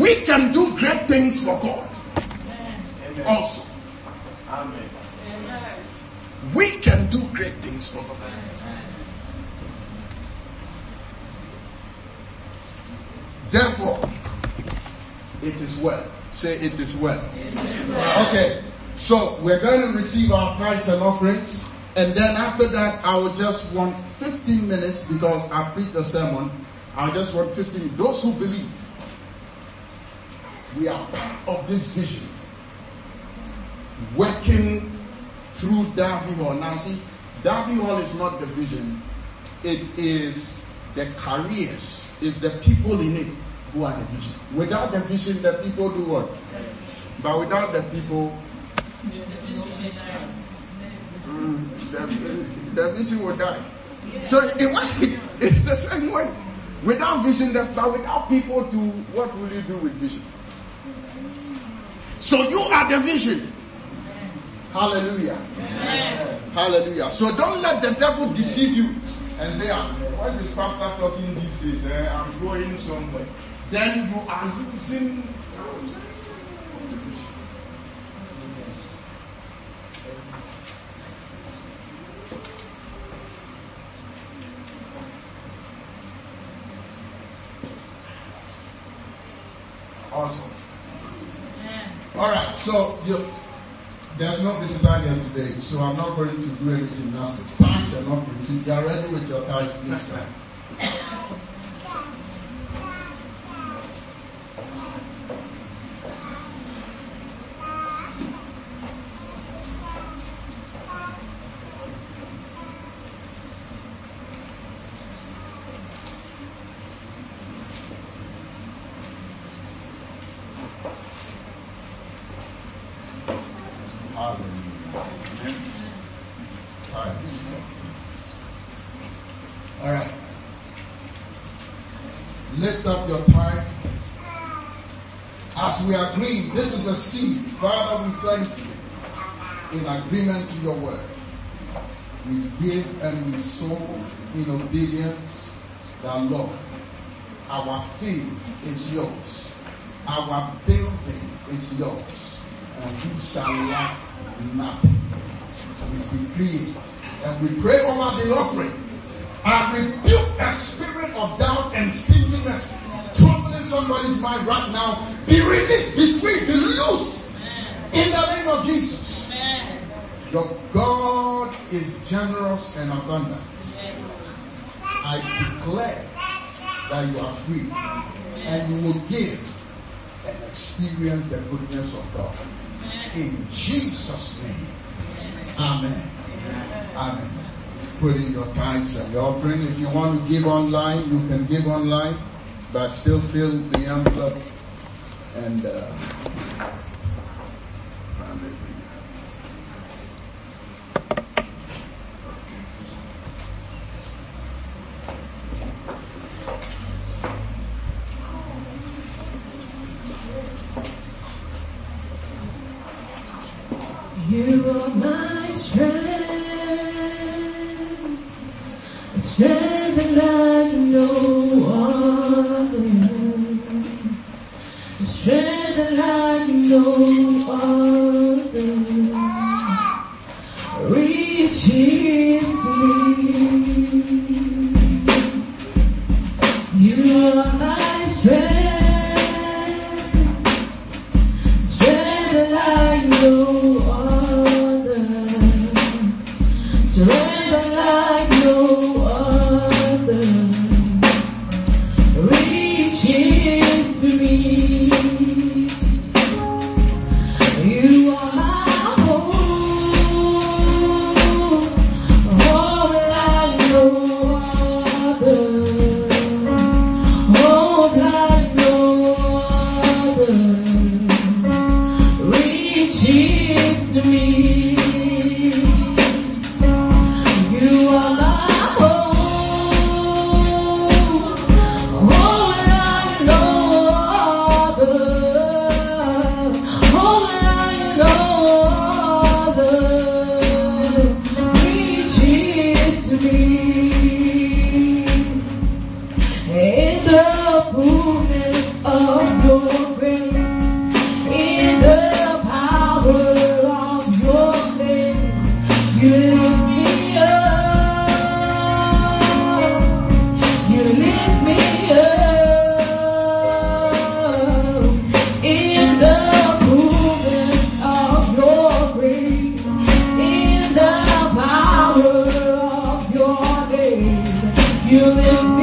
We can do great things for God Amen. also. Amen. We can do great things for God. Therefore, it is well. Say it is well. Okay, so we're going to receive our tithes and offerings, and then after that, I will just want 15 minutes because I preached the sermon. I just want 15. Those who believe, we are part of this vision, working through Derby Hall. Now, see, Derby Hall is not the vision; it is the careers, is the people in it who are the vision. Without the vision, the people do what? But without the people, the, the vision will die. So it's the same way. Without vision, but without people to, what will you do with vision? So you are the vision. Hallelujah. Hallelujah. So don't let the devil deceive you and say, "Ah, what is pastor talking these days? Eh, I'm going somewhere. Then you are losing. Awesome. All right, so you, there's no visitor here today, so I'm not going to do any gymnastics. Thanks and offerings. If you are ready with your tithes, please come. Hallelujah. Tithes. All right. Lift up your tithe. As we agree, this is a seed. Father, we thank you in agreement to your word. We give and we sow in obedience. The Lord, our field is yours. Our building is yours. And we shall lack nothing. We it. And we pray over the offering. I rebuke a spirit of doubt and stinginess troubling somebody's mind right now. Be released, be free, be loosed in the name of Jesus. Your God is generous and abundant. I declare that you are free and you will give and experience the goodness of God. In Jesus' name. Amen. Amen. Put in your tithes and your offering. If you want to give online, you can give online, but still fill the envelope and uh, you lift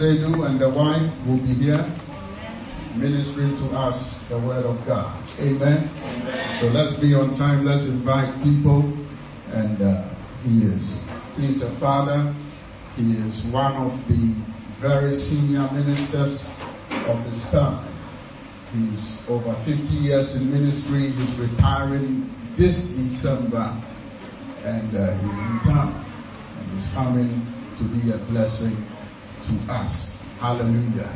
Sunday we'll have Reverend Dr. Hiram Seydu and the wife will be here. ministering to us the word of God. Amen. So let's be on time. Let's invite people. And uh, he is he's a father. He is one of the very senior ministers of his time. He's over 50 years in ministry. He's retiring this December, and uh, he's in town, and he's coming to be a blessing to us. Hallelujah.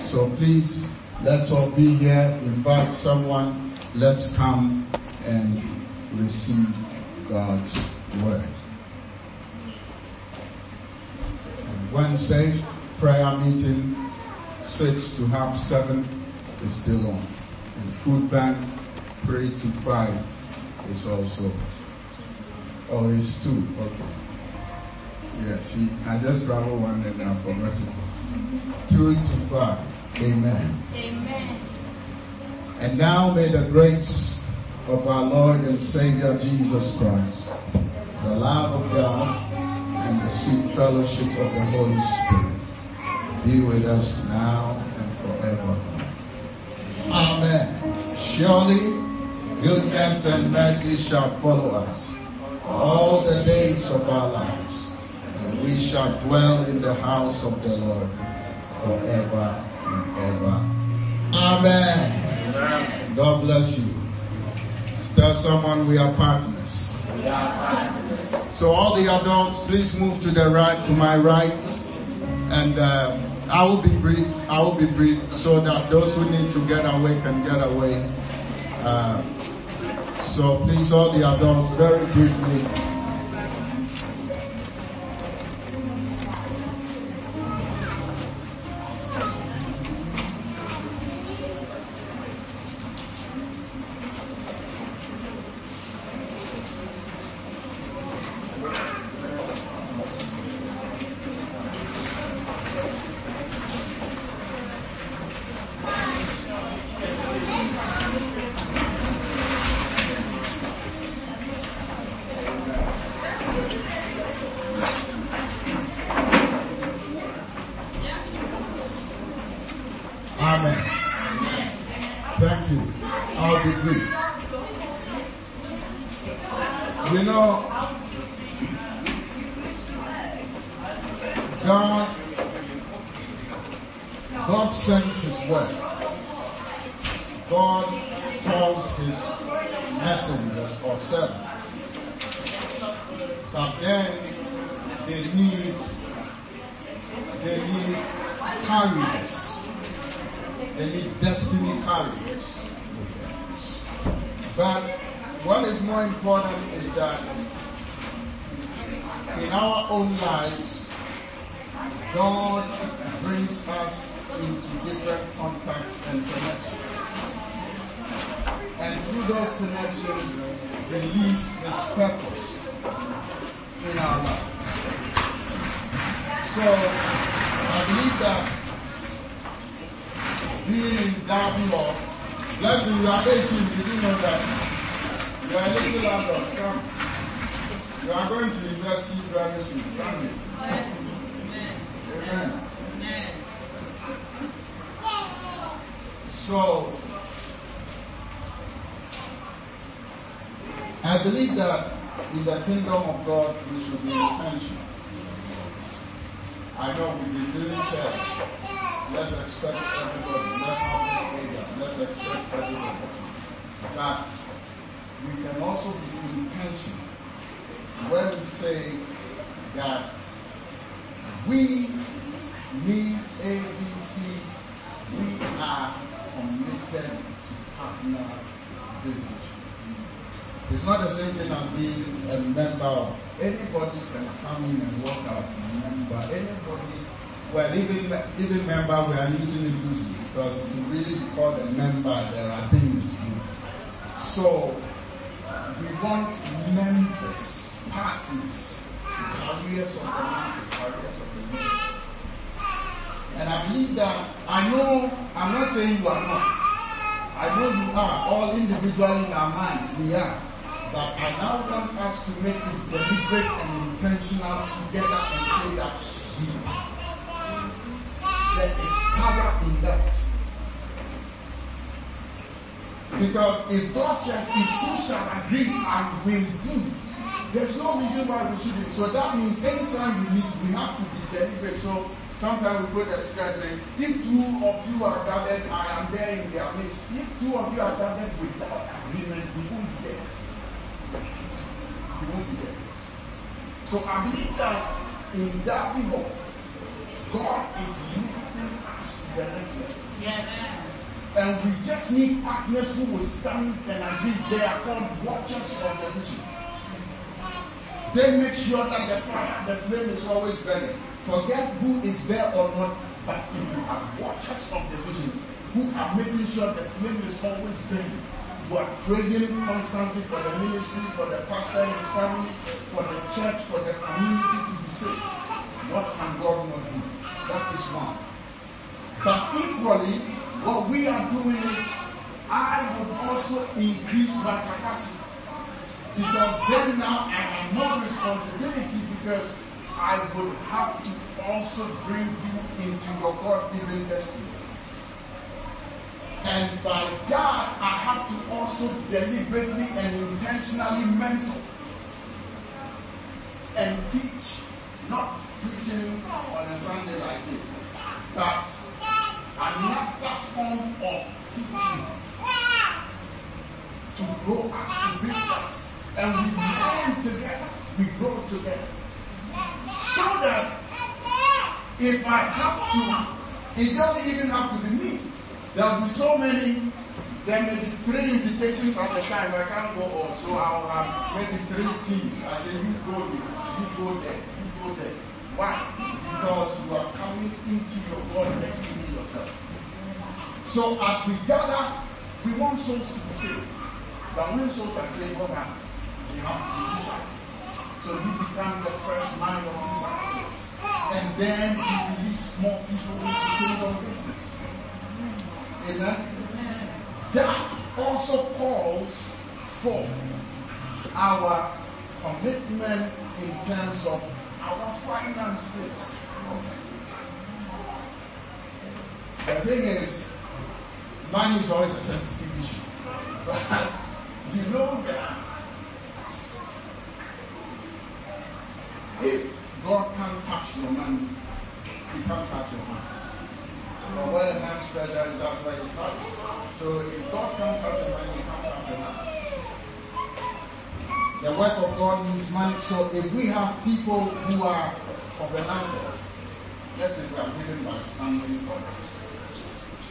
So please, let's all be here. Invite someone. Let's come and receive God's word. Wednesday, prayer meeting, six to half seven is still on. And food bank, three to five is also. Oh, it's two. Okay. Yeah, see, I just traveled one and I forgot it. Two to five. Amen. Amen. And now may the grace of our Lord and Savior Jesus Christ, the love of God, and the sweet fellowship of the Holy Spirit be with us now and forever. Amen. Surely goodness and mercy shall follow us all the days of our and we shall dwell in the house of the Lord forever and ever. Amen. God bless you. Tell someone we are partners. So all the adults, please move to the right, to my right, and uh, I will be brief. I will be brief so that those who need to get away can get away. Uh, so please, all the adults, very briefly. Deliberate and intentional together and say that. There is power in that. Because if God says, if two shall agree, and will do, there's no reason why we shouldn't. So that means anytime we meet, we have to be deliberate. So sometimes we put the scripture saying, if two of you are gathered, I am there in their midst. If two of you are gathered without agreement, we won't be there. We won't be there. So I believe that in that hall, God is lifting us to the next level. Yes. And we just need partners who will stand and agree. They are called watchers of the vision. They make sure that the fire, the flame is always burning. Forget who is there or not, but if you have watchers of the vision who are making sure the flame is always burning, you are praying constantly for the ministry, for the pastor and his family, for the church, for the community to be saved. What can God not do? That is one. But equally, what we are doing is, I would also increase my capacity. Because then now I have more responsibility because I would have to also bring you into your God given destiny. And by that, I have to also deliberately and intentionally mentor and teach, not preaching on a Sunday like this, but another form of teaching to grow us, to build us. And we learn together, we grow together. So that if I have to, it doesn't even have to be me. There'll be so many, there may be three invitations at a time. I can't go all. So I'll have maybe three teams. I say, you go here, you go there, you go there. Why? Because you are coming into your God destiny yourself. So as we gather, we want souls to be saved. But when souls are saved, what happens? You have to disciples. So we become the first line of disciples. And then we release more people into kingdom business. Amen. That also calls for our commitment in terms of our finances. The thing is, money is always a sensitive issue. But you know that if God can't touch your money, He can't touch your money. Where treasure is, that's where his heart is. So if God can't touch your money, He can't touch your money. The work of God needs money. So if we have people who are of the land of, let's say we are given by standing order,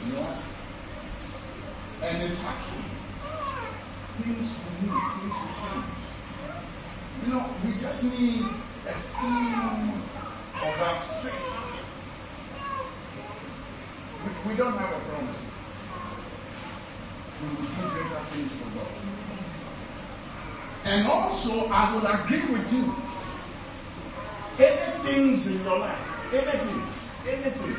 you know, and it's happening, things will move, things will change. You know, we just need a few of that faith. We, don't have a promise. We will do greater things for God. And also, I will agree with you. Anything in your life, anything, anything,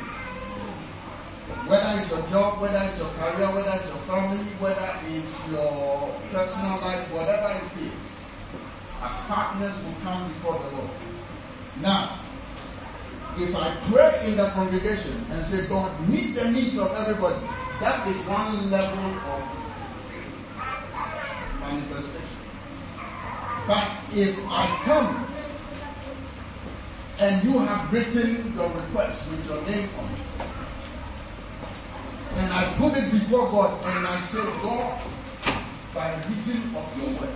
whether it's your job, whether it's your career, whether it's your family, whether it's your personal life, whatever it is, as partners will come before the Lord. Now, if I pray in the congregation and say, God, meet the needs of everybody, that is one level of manifestation. But if I come and you have written your request with your name on it, and I put it before God and I say, God, by reason of your word,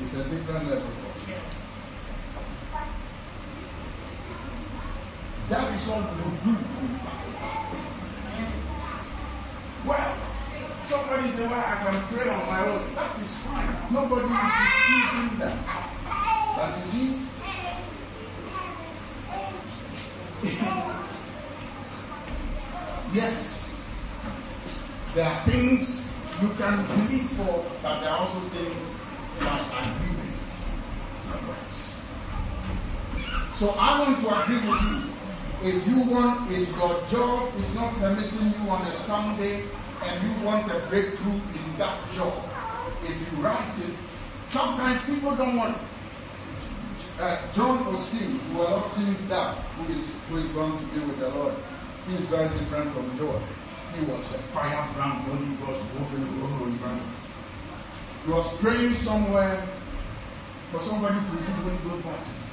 it's a different level. That is all we do. Well, somebody say, well, I can pray on my own. That is fine. Nobody is disputing that. But you see, yes, there are things you can believe for, but there are also things by agreement. So I want to agree with you. If you want, if your job is not permitting you on a Sunday and you want a breakthrough in that job, if you write it, sometimes people don't want. Uh, John Osteen, Joel Osteen's dad, who is who is going to be with the Lord, he is very different from Joel. He was a firebrand, Holy was walking, man. He was praying somewhere for somebody to receive Holy Ghost baptism.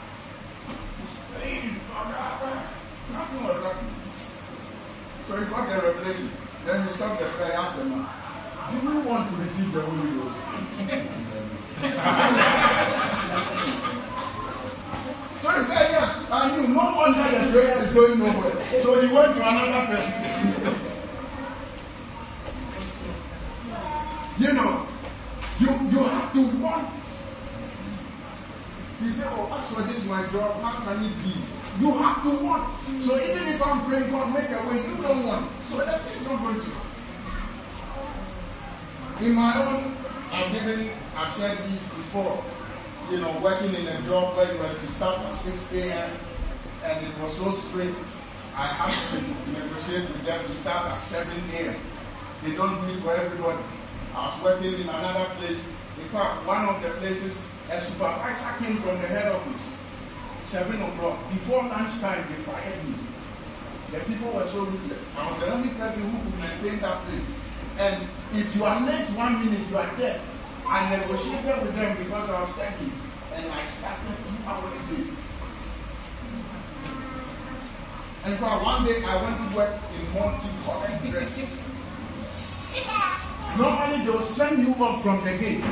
Praying, nothing was happening. So he got the revelation. Then he stopped the prayer after man. Do you want to receive the Holy Ghost? So he said, Yes, I knew. No wonder the prayer is going nowhere. So he went to another person. You know, you, you have to want. He said, Oh, actually, this is my job. How can it be? You have to want. So even if I'm praying, God, make a way, you don't want. So that is not going to happen. In my own, I've given, I've said this before, you know, working in a job where you had to start at 6 a.m. and it was so strict, I had to negotiate with them to start at 7 a.m. They don't do it for everybody. I was working in another place. In fact, one of the places, a supervisor came from the head office, 7 o'clock. Before lunchtime, they fired me. The people were so ruthless. I was the only person who could maintain that place. And if you are late one minute, you are dead. I negotiated with them because I was studying, and I started two hours late. And so one day I went to work in multi-colored dress. Normally they will send you off from the gate.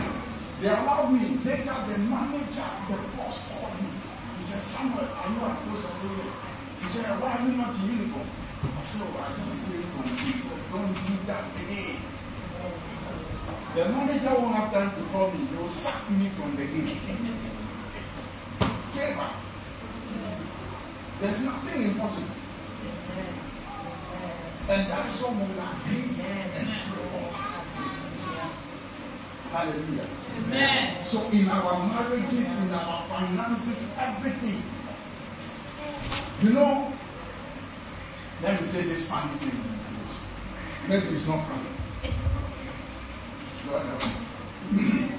They allowed me. Later, the manager, the boss called me. He said, Samuel, are you at post? I said, yes. He said, why are you not in uniform? I said, oh, I just came from the He said, don't do that again. The manager won't have time to call me. He will sack me from the gate. Favor. There's nothing impossible. And that is what we agree. Hallelujah. Amen. So in our marriages, in our finances, everything. You know, let me say this funny thing. Maybe it's not funny. God help me.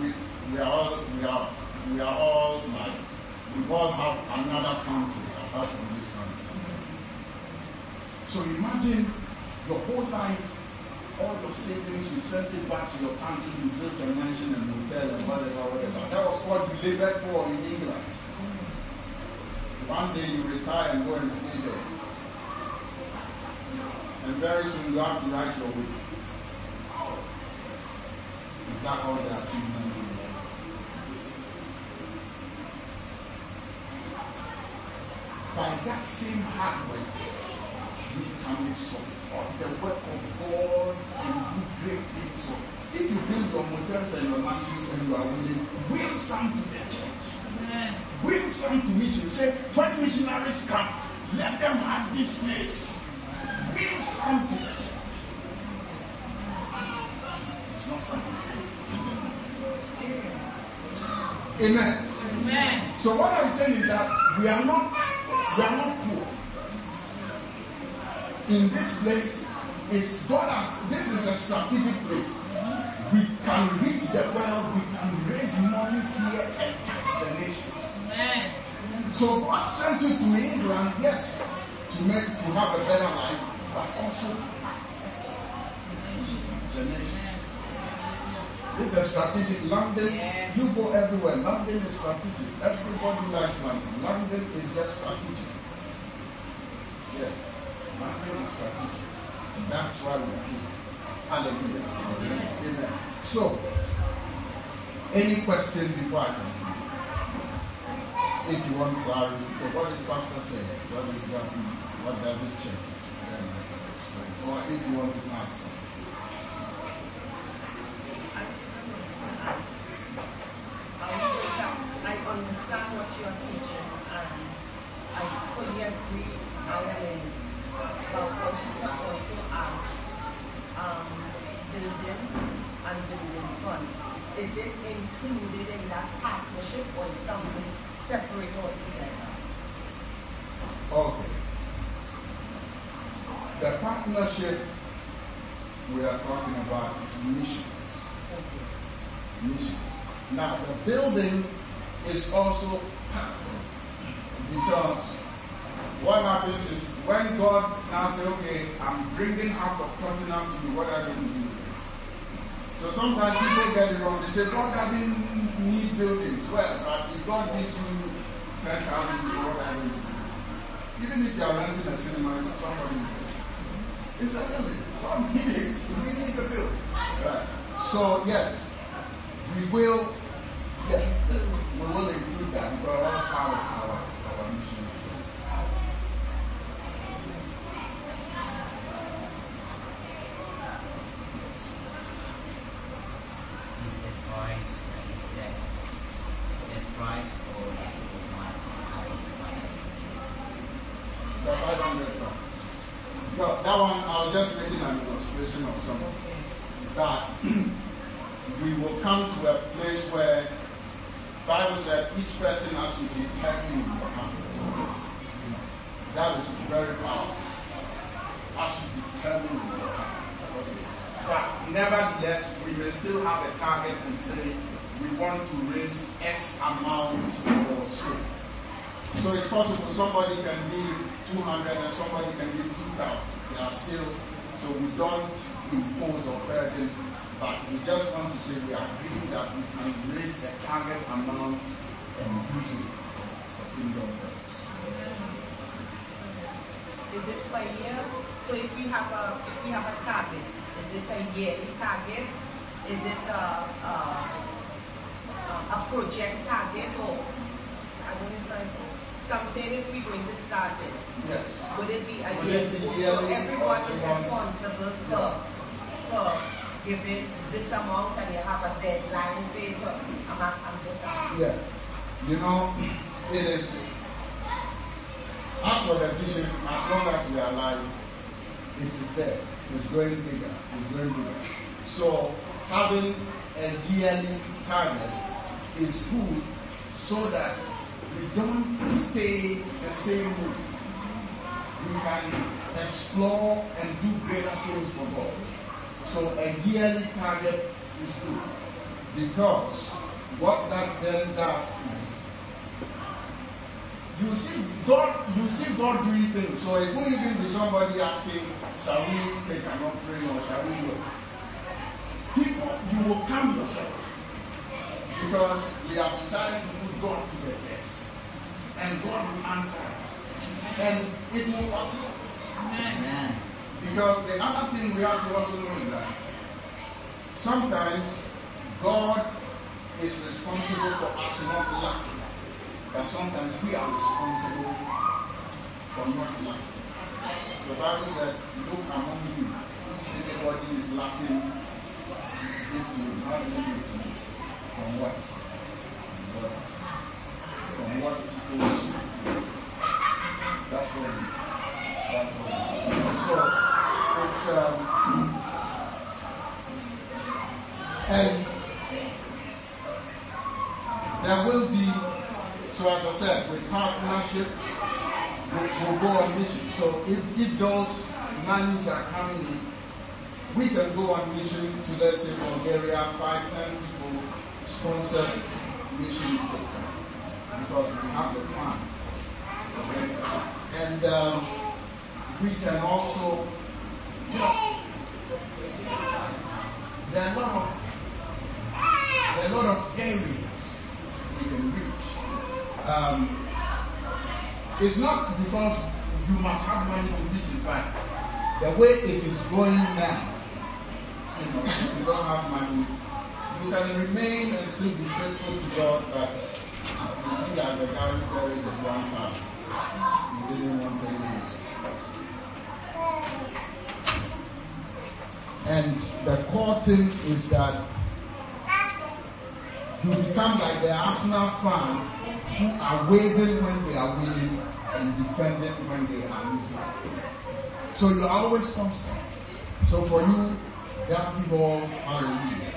we, we are all we are we are all like we all have another country apart from this country. So imagine your whole life all your savings, you sent it back to your country, you built a mansion and hotel and whatever, whatever. That was what you labored for in England. One day you retire and go and stay there. And very soon you have to write your will. Is that all the achievement you have? By that same hard work, we can support the work of God and do great things. So if you build your motels and your mansions and you are willing, will some to the church. Amen. Will some to mission. Say, when missionaries come, let them have this place. Will some to the church. It's not funny. Amen. Amen. So what I'm saying is that we are not we are not poor. In this place is God has this is a strategic place. We can reach the world, we can raise money here and touch the nations. Amen. So God sent you to England, yes, to make to have a better life, but also to affect the nations. This is a strategic. London, you go everywhere. London is strategic. Everybody likes London. London is just strategic. Yeah. That's why we're here. Hallelujah. Amen. So, any question before I continue? If you want what is Pastor saying? What is that? What does it change? Then I can explain. Or if you want to ask. I understand what you are teaching and I fully agree I am in it. But what you can also ask, um, building and building fund, is it included in that partnership or is something separate altogether? Okay. The partnership we are talking about is missions. Okay. Missions. Now, the building is also part of because what happens is when God now say, okay, I'm bringing half of Tottenham to you, what are you going to do? So sometimes people get it wrong. They say God doesn't need buildings. Well, but if God gives you 10,000 people, what are you going to do? Even if you are renting a cinema, it's somebody. It's a building. God need it. We need the building. Right. So yes, we will. Yes, we will include that because all part because what that then does is you see God, you see God doing things. So it won't even be somebody asking, shall we take an offering or shall we it? People, you will calm yourself. Because we have decided to put God to the test. And God will answer us. And it will work. Amen. Because the other thing we have to also know is that sometimes God is responsible for us not lacking. But sometimes we are responsible for not lacking. The Bible said, look among you. If anybody is lacking, do you to him? From what? From what? People sow. That's what we that's what we. So it's um and there will be so as I said with partnership we'll, we'll go on mission. So if, if those monies are coming in, we can go on mission to let's say Bulgaria, five, ten people sponsor mission trip because we have the fund. Okay? And um, we can also, you know, there are a lot of there are a lot of areas we can reach. Um, it's not because you must have money to reach it, but the way it is going now, you know, you don't have money, you can remain and still be faithful to God, but you be like the who buried his one pound. You didn't want to lose. And the core thing is that you become like the Arsenal fan who are waving when they are winning and defending when they are losing. So you're always constant. So for you, that people, hallelujah.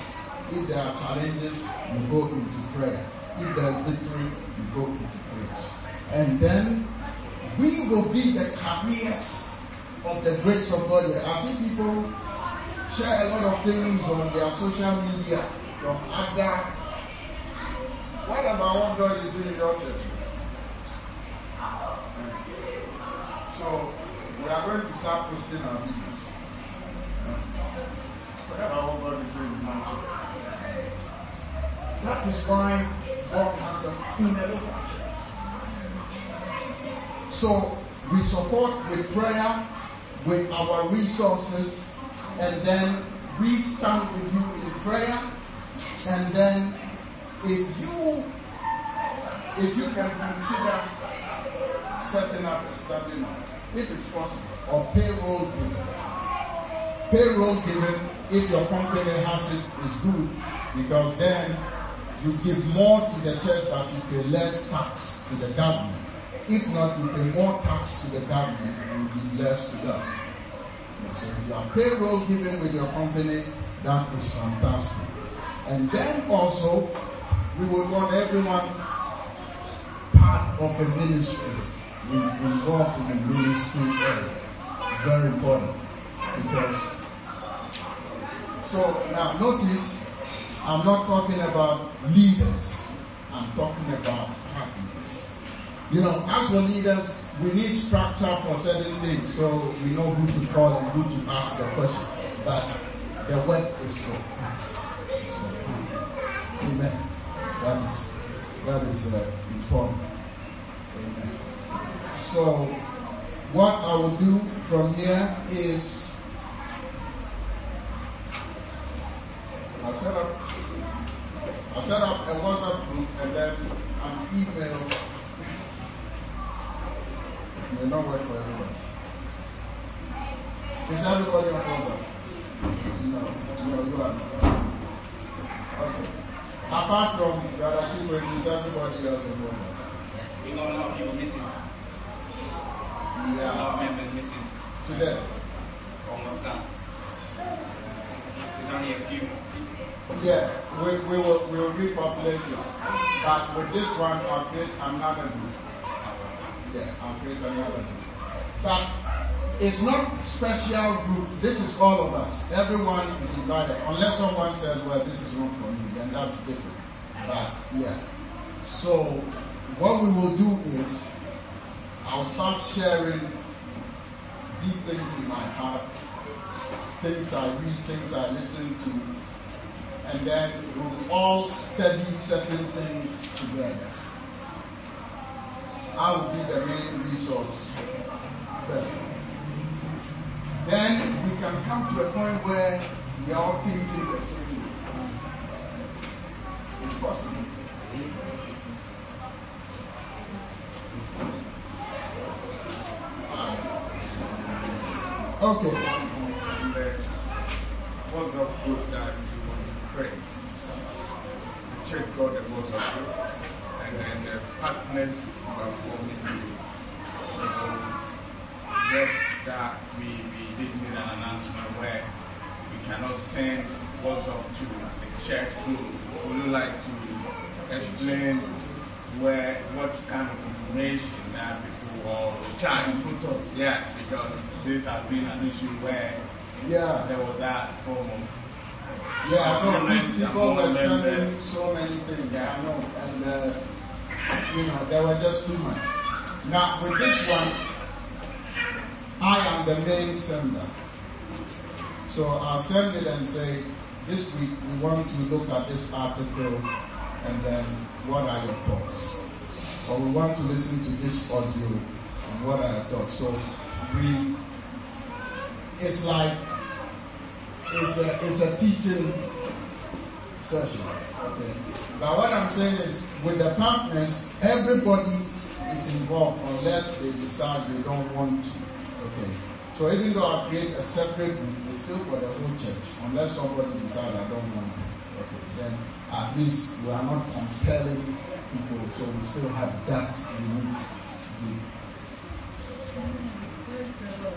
If there are challenges, you go into prayer. If there's victory, you go into praise. And then we will be the carriers of the grace of God. I see people share a lot of things on their social media from other. What about what God is doing in your church? So we are going to start posting our videos. Whatever what God is doing now. That is why God has us in a local. So we support with prayer, with our resources, and then we stand with you in prayer. And then if you if you can consider setting up a study if it's possible, or payroll giving. Payroll giving, if your company has it, is good because then you give more to the church but you pay less tax to the government. If not, you pay more tax to the government and you give less to them. So if you are payroll giving with your company, that is fantastic. And then also, we would want everyone part of a ministry in- involved in the ministry area. It's very important because so now notice I'm not talking about leaders. I'm talking about partners. You know, as for leaders, we need structure for certain things, so we know who to call and who to ask the question. But the work is for us. It's for partners. Amen. That is that is uh, important. Amen. So, what I will do from here is I set up I set up a WhatsApp group and then an email. It may not work for everybody. Is everybody on WhatsApp? No, you are not. Okay. Apart from the other two, is everybody else on WhatsApp? We got a lot of people missing. A lot of members missing Today. on WhatsApp. There's only a few. Yeah, we, we will we will repopulate it. But with this one, I'll create another group. Yeah, I'll create another group. But it's not special group. This is all of us. Everyone is invited. Unless someone says, well, this is not for me, then that's different. But yeah. So what we will do is I'll start sharing deep things in my heart, things I read, things I listen to, and then we'll all study certain things together. I will be the main resource person. Then we can come to a point where we are all thinking the same way. It's possible. Okay. WhatsApp group that you want to create? Church got the WhatsApp group, and then the partners were forming this. So just that we, an announcement where we cannot send WhatsApp to the church group. Would you like to explain where what kind of information that people or the Put up. yeah, because this has been an issue where Yeah. there was that form of Yeah, I know. People were sending so many things. I know, and uh, you know, there were just too much. Now with this one, I am the main sender, so I'll send it and say, this week we want to look at this article, and then what are your thoughts? Or we want to listen to this audio, and what are your thoughts? So we, it's like it's a it's a teaching session. Okay. But what I'm saying is with the partners, everybody is involved unless they decide they don't want to. Okay. So even though I create a separate group, it's still for the whole church. Unless somebody decides I don't want it. Okay. Then at least we are not compelling people, so we still have that unique group. Praise the Lord.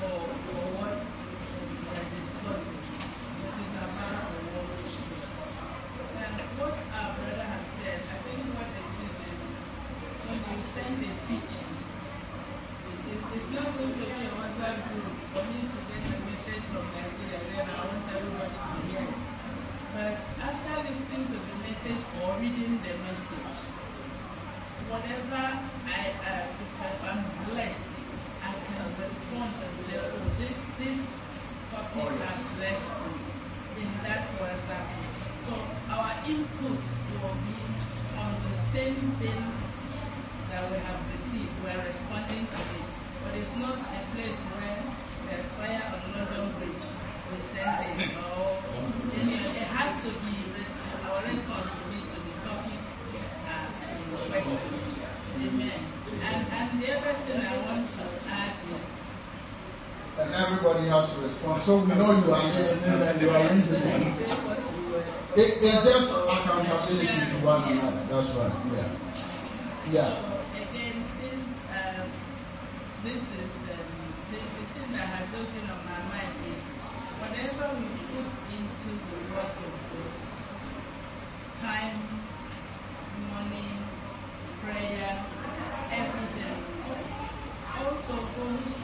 For, for what we are discussing. This is about the Lord's Prayer. And what our brother has said, I think what it is is when a Teaching—it's it's not going to be a WhatsApp group for me to get a message from Nigeria, then I want everybody to hear it. But after listening to the message or reading the message, whatever I, uh, if I'm blessed, I can respond and say, oh, this, this topic Oh, yes. has blessed me. In that WhatsApp. So our input will be on the same thing that we have received. We are responding to it. But it's not a place where there's fire on London Bridge. We send it. Or, it has to be, our response will be to the topic uh. Amen. And, and the other thing I want to ask is, And everybody has to respond. So we know you are listening and you are were. It, it's just accountability to one another. That's right. Yeah. Yeah. This is um, the, the thing that has just been on my mind is whatever we put into the work of God, time, money, prayer, everything, also goes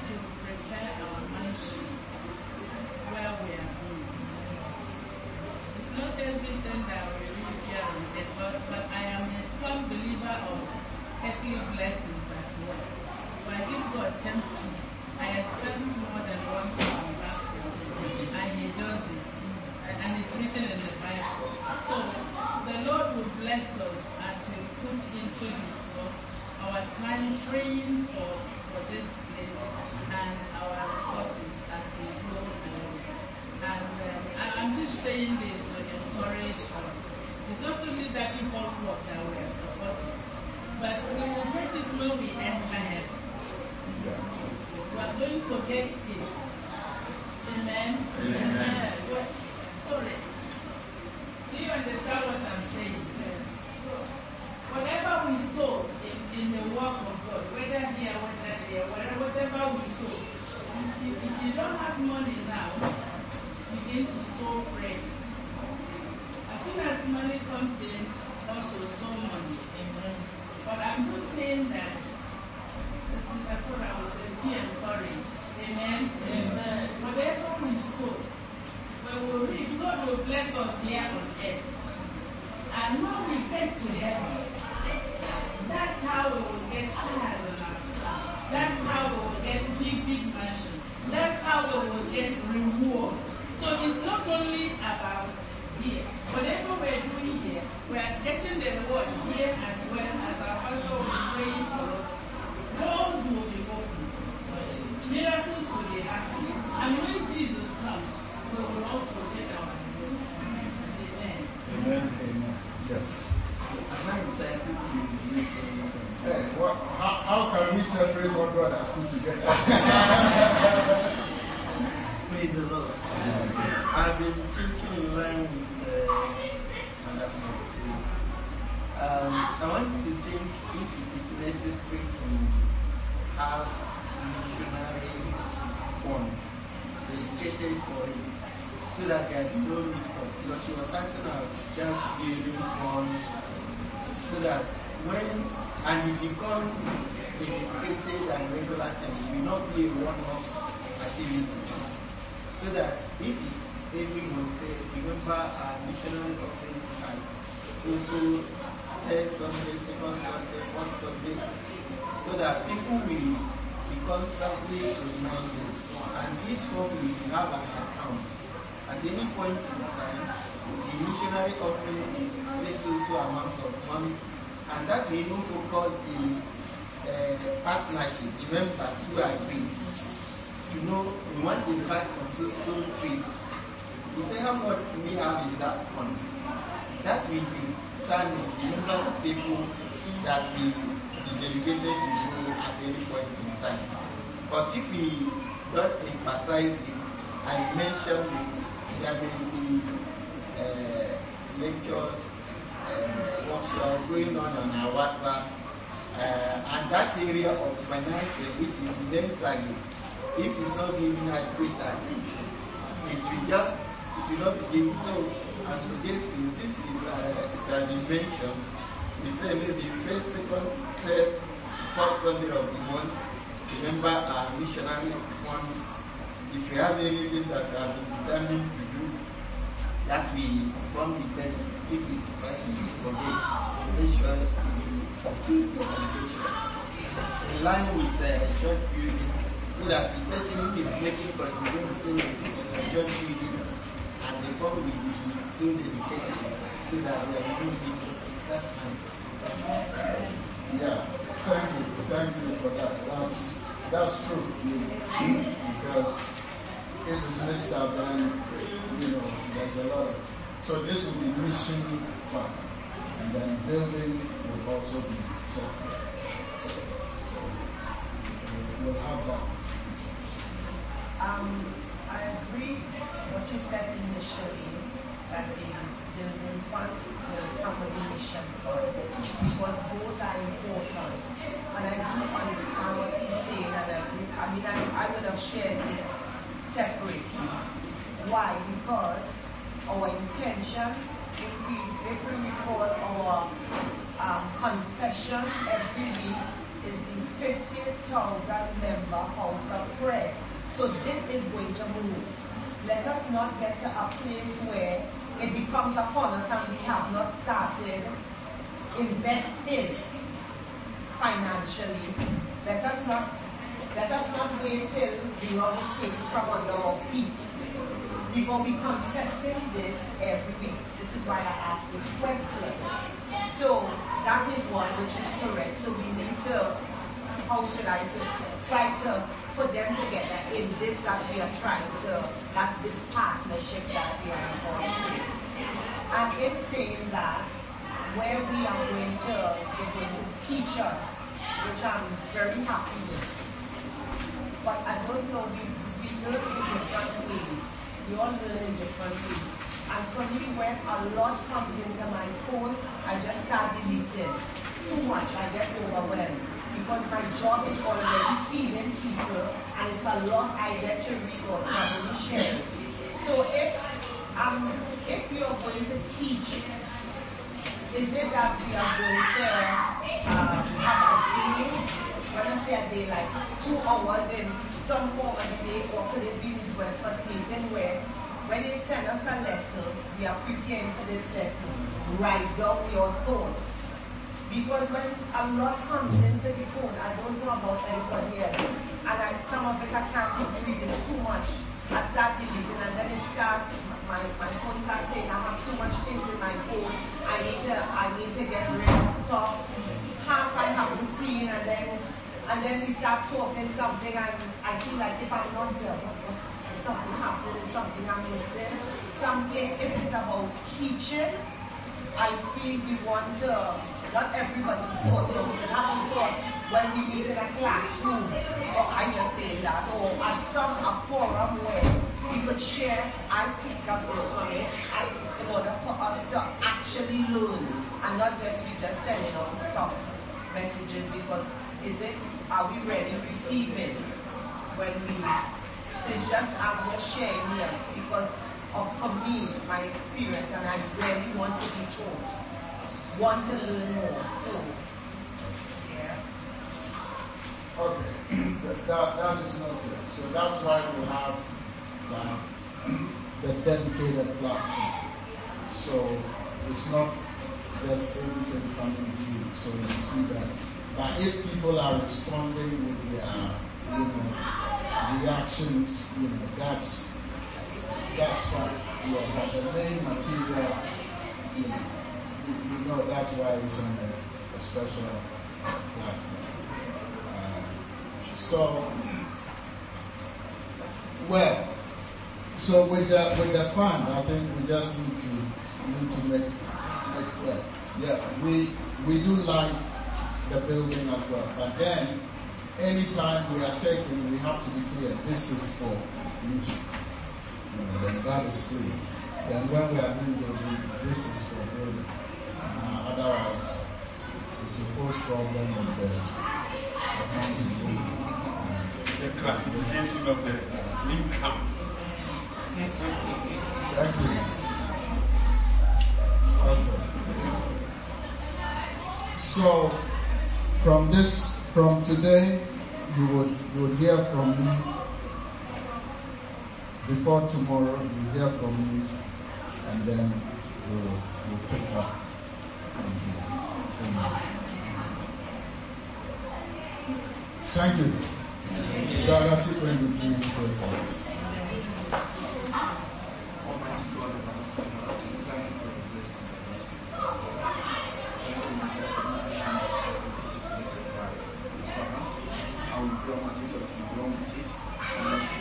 been thinking in line with uh, Madam. Um, I want to think if it is necessary to have a missionary fund dedicated for it so that there is no mix up. Because she was asking about just building funds so that when and it becomes a dedicated and regular thing, it will not be a one-off activity. So that if it's every month, say, remember our missionary offering and also third Sunday, second Sunday, fourth Sunday, so that people will be constantly reminded. And this one will have an account. At any point in time, the missionary offering is little to amount of money, and that will even focus the uh, partnership, the members who agree to know we want to invite on so so trees. We say how much we have in that fund. That will determine the number people that will be delegated to at any point in time. But if we don't emphasize it and mention it, there may be uh, lectures, uh, workshops going on on our WhatsApp, uh, and that area of financing, which is then target, if it's not given adequate attention, it will just, it will not be given. So I'm suggesting, since it's, uh, it has been we say maybe first, second, third, fourth Sunday of the month, remember our missionary fund. If you have anything that you have been determined to do, that we inform the person if it's trying to forget, make sure you feed the congregation in line with uh, church building so that the person who is making contribution to the church building and the fund will be so dedicated so that we are doing it. That's my Yeah, thank you, thank you for that. That's that's true. because if it's mixed up, then you know there's a lot of. So this will be mission fund, and then building will also be separate. So we'll have that. Um, I agree what you said initially, that the building fund with the fund, because both are important. And I do understand what he's saying, and I. I mean, I, I would have shared this separately. Why? Because our intention, if we, if we recall our um, confession every week, is the 50,000 member house of prayer. So this is going to move. Let us not get to a place where it becomes upon us and we have not started investing financially. Let us not let us not wait till the rug is taken from under our feet. We will be confessing this every week. This is why I asked this question. So that is one which is correct. So we need to, how should I say, try to put them together in this that we are trying to, that this partnership that we are involved in. And in saying that, where we are going to, they're going to teach us, which I'm very happy with. But I don't know, we, we learn in different ways. We all learn in different ways. And for me, when a lot comes into my phone, I just start deleting. Too much, I get overwhelmed. Because my job is already feeding people, and it's a lot I get to read or probably share. So if um, if you are going to teach, is it that we are going to um, have a day, when I say a day, like two hours in some form of the day, or could it be breakfast meeting where when they send us a lesson, we are preparing for this lesson, write down your thoughts. Because when a lot comes into the phone, I don't know about anybody else, and I, some of it I can't read, it's too much. I start deleting and then it starts, my, my phone starts saying I have too much things in my phone. I need to, I need to get rid of stuff. Half I haven't seen and then, and then we start talking something and I feel like if I'm not there, something happening, is something I'm missing. So I'm saying if it's about teaching, I feel we want to, not everybody thoughts, so have a thought when we meet in a classroom, or I just say that, or at some a forum where we could share, I picked up this one, I, in order for us to actually learn, and not just be just sending out stuff, messages, because is it, are we ready receiving when we, so it's just, I'm just sharing here, because of, for me, my experience, and I really want to be taught, want to learn more, so, yeah. Okay, that, that, that is noted. So that's why we have the, the dedicated platform. So it's not just everything coming to you. So you see that. But if people are responding with their, you know, reactions, you know, that's that's fine. Yeah, but the main material, you know, you, know that's why it's on a, a special platform. Uh, so, well, so with the with the fund, I think we just need to need to make make clear. Yeah, we we do like the building as well, but then anytime we are taking, we have to be clear. This is for mission. You know, then that is clear. Then when we are doing building, this is. Uh, otherwise, it will pose problem with the accounting. The classification of the income. Thank you. Okay. So, from this, from today, you would you would hear from me. Before tomorrow, you hear from me, and then we'll we'll pick up Thank you. Father, take when you please pray for us. Almighty God, thank you for the blessing and mercy. Thank you for the mission that you created. I will.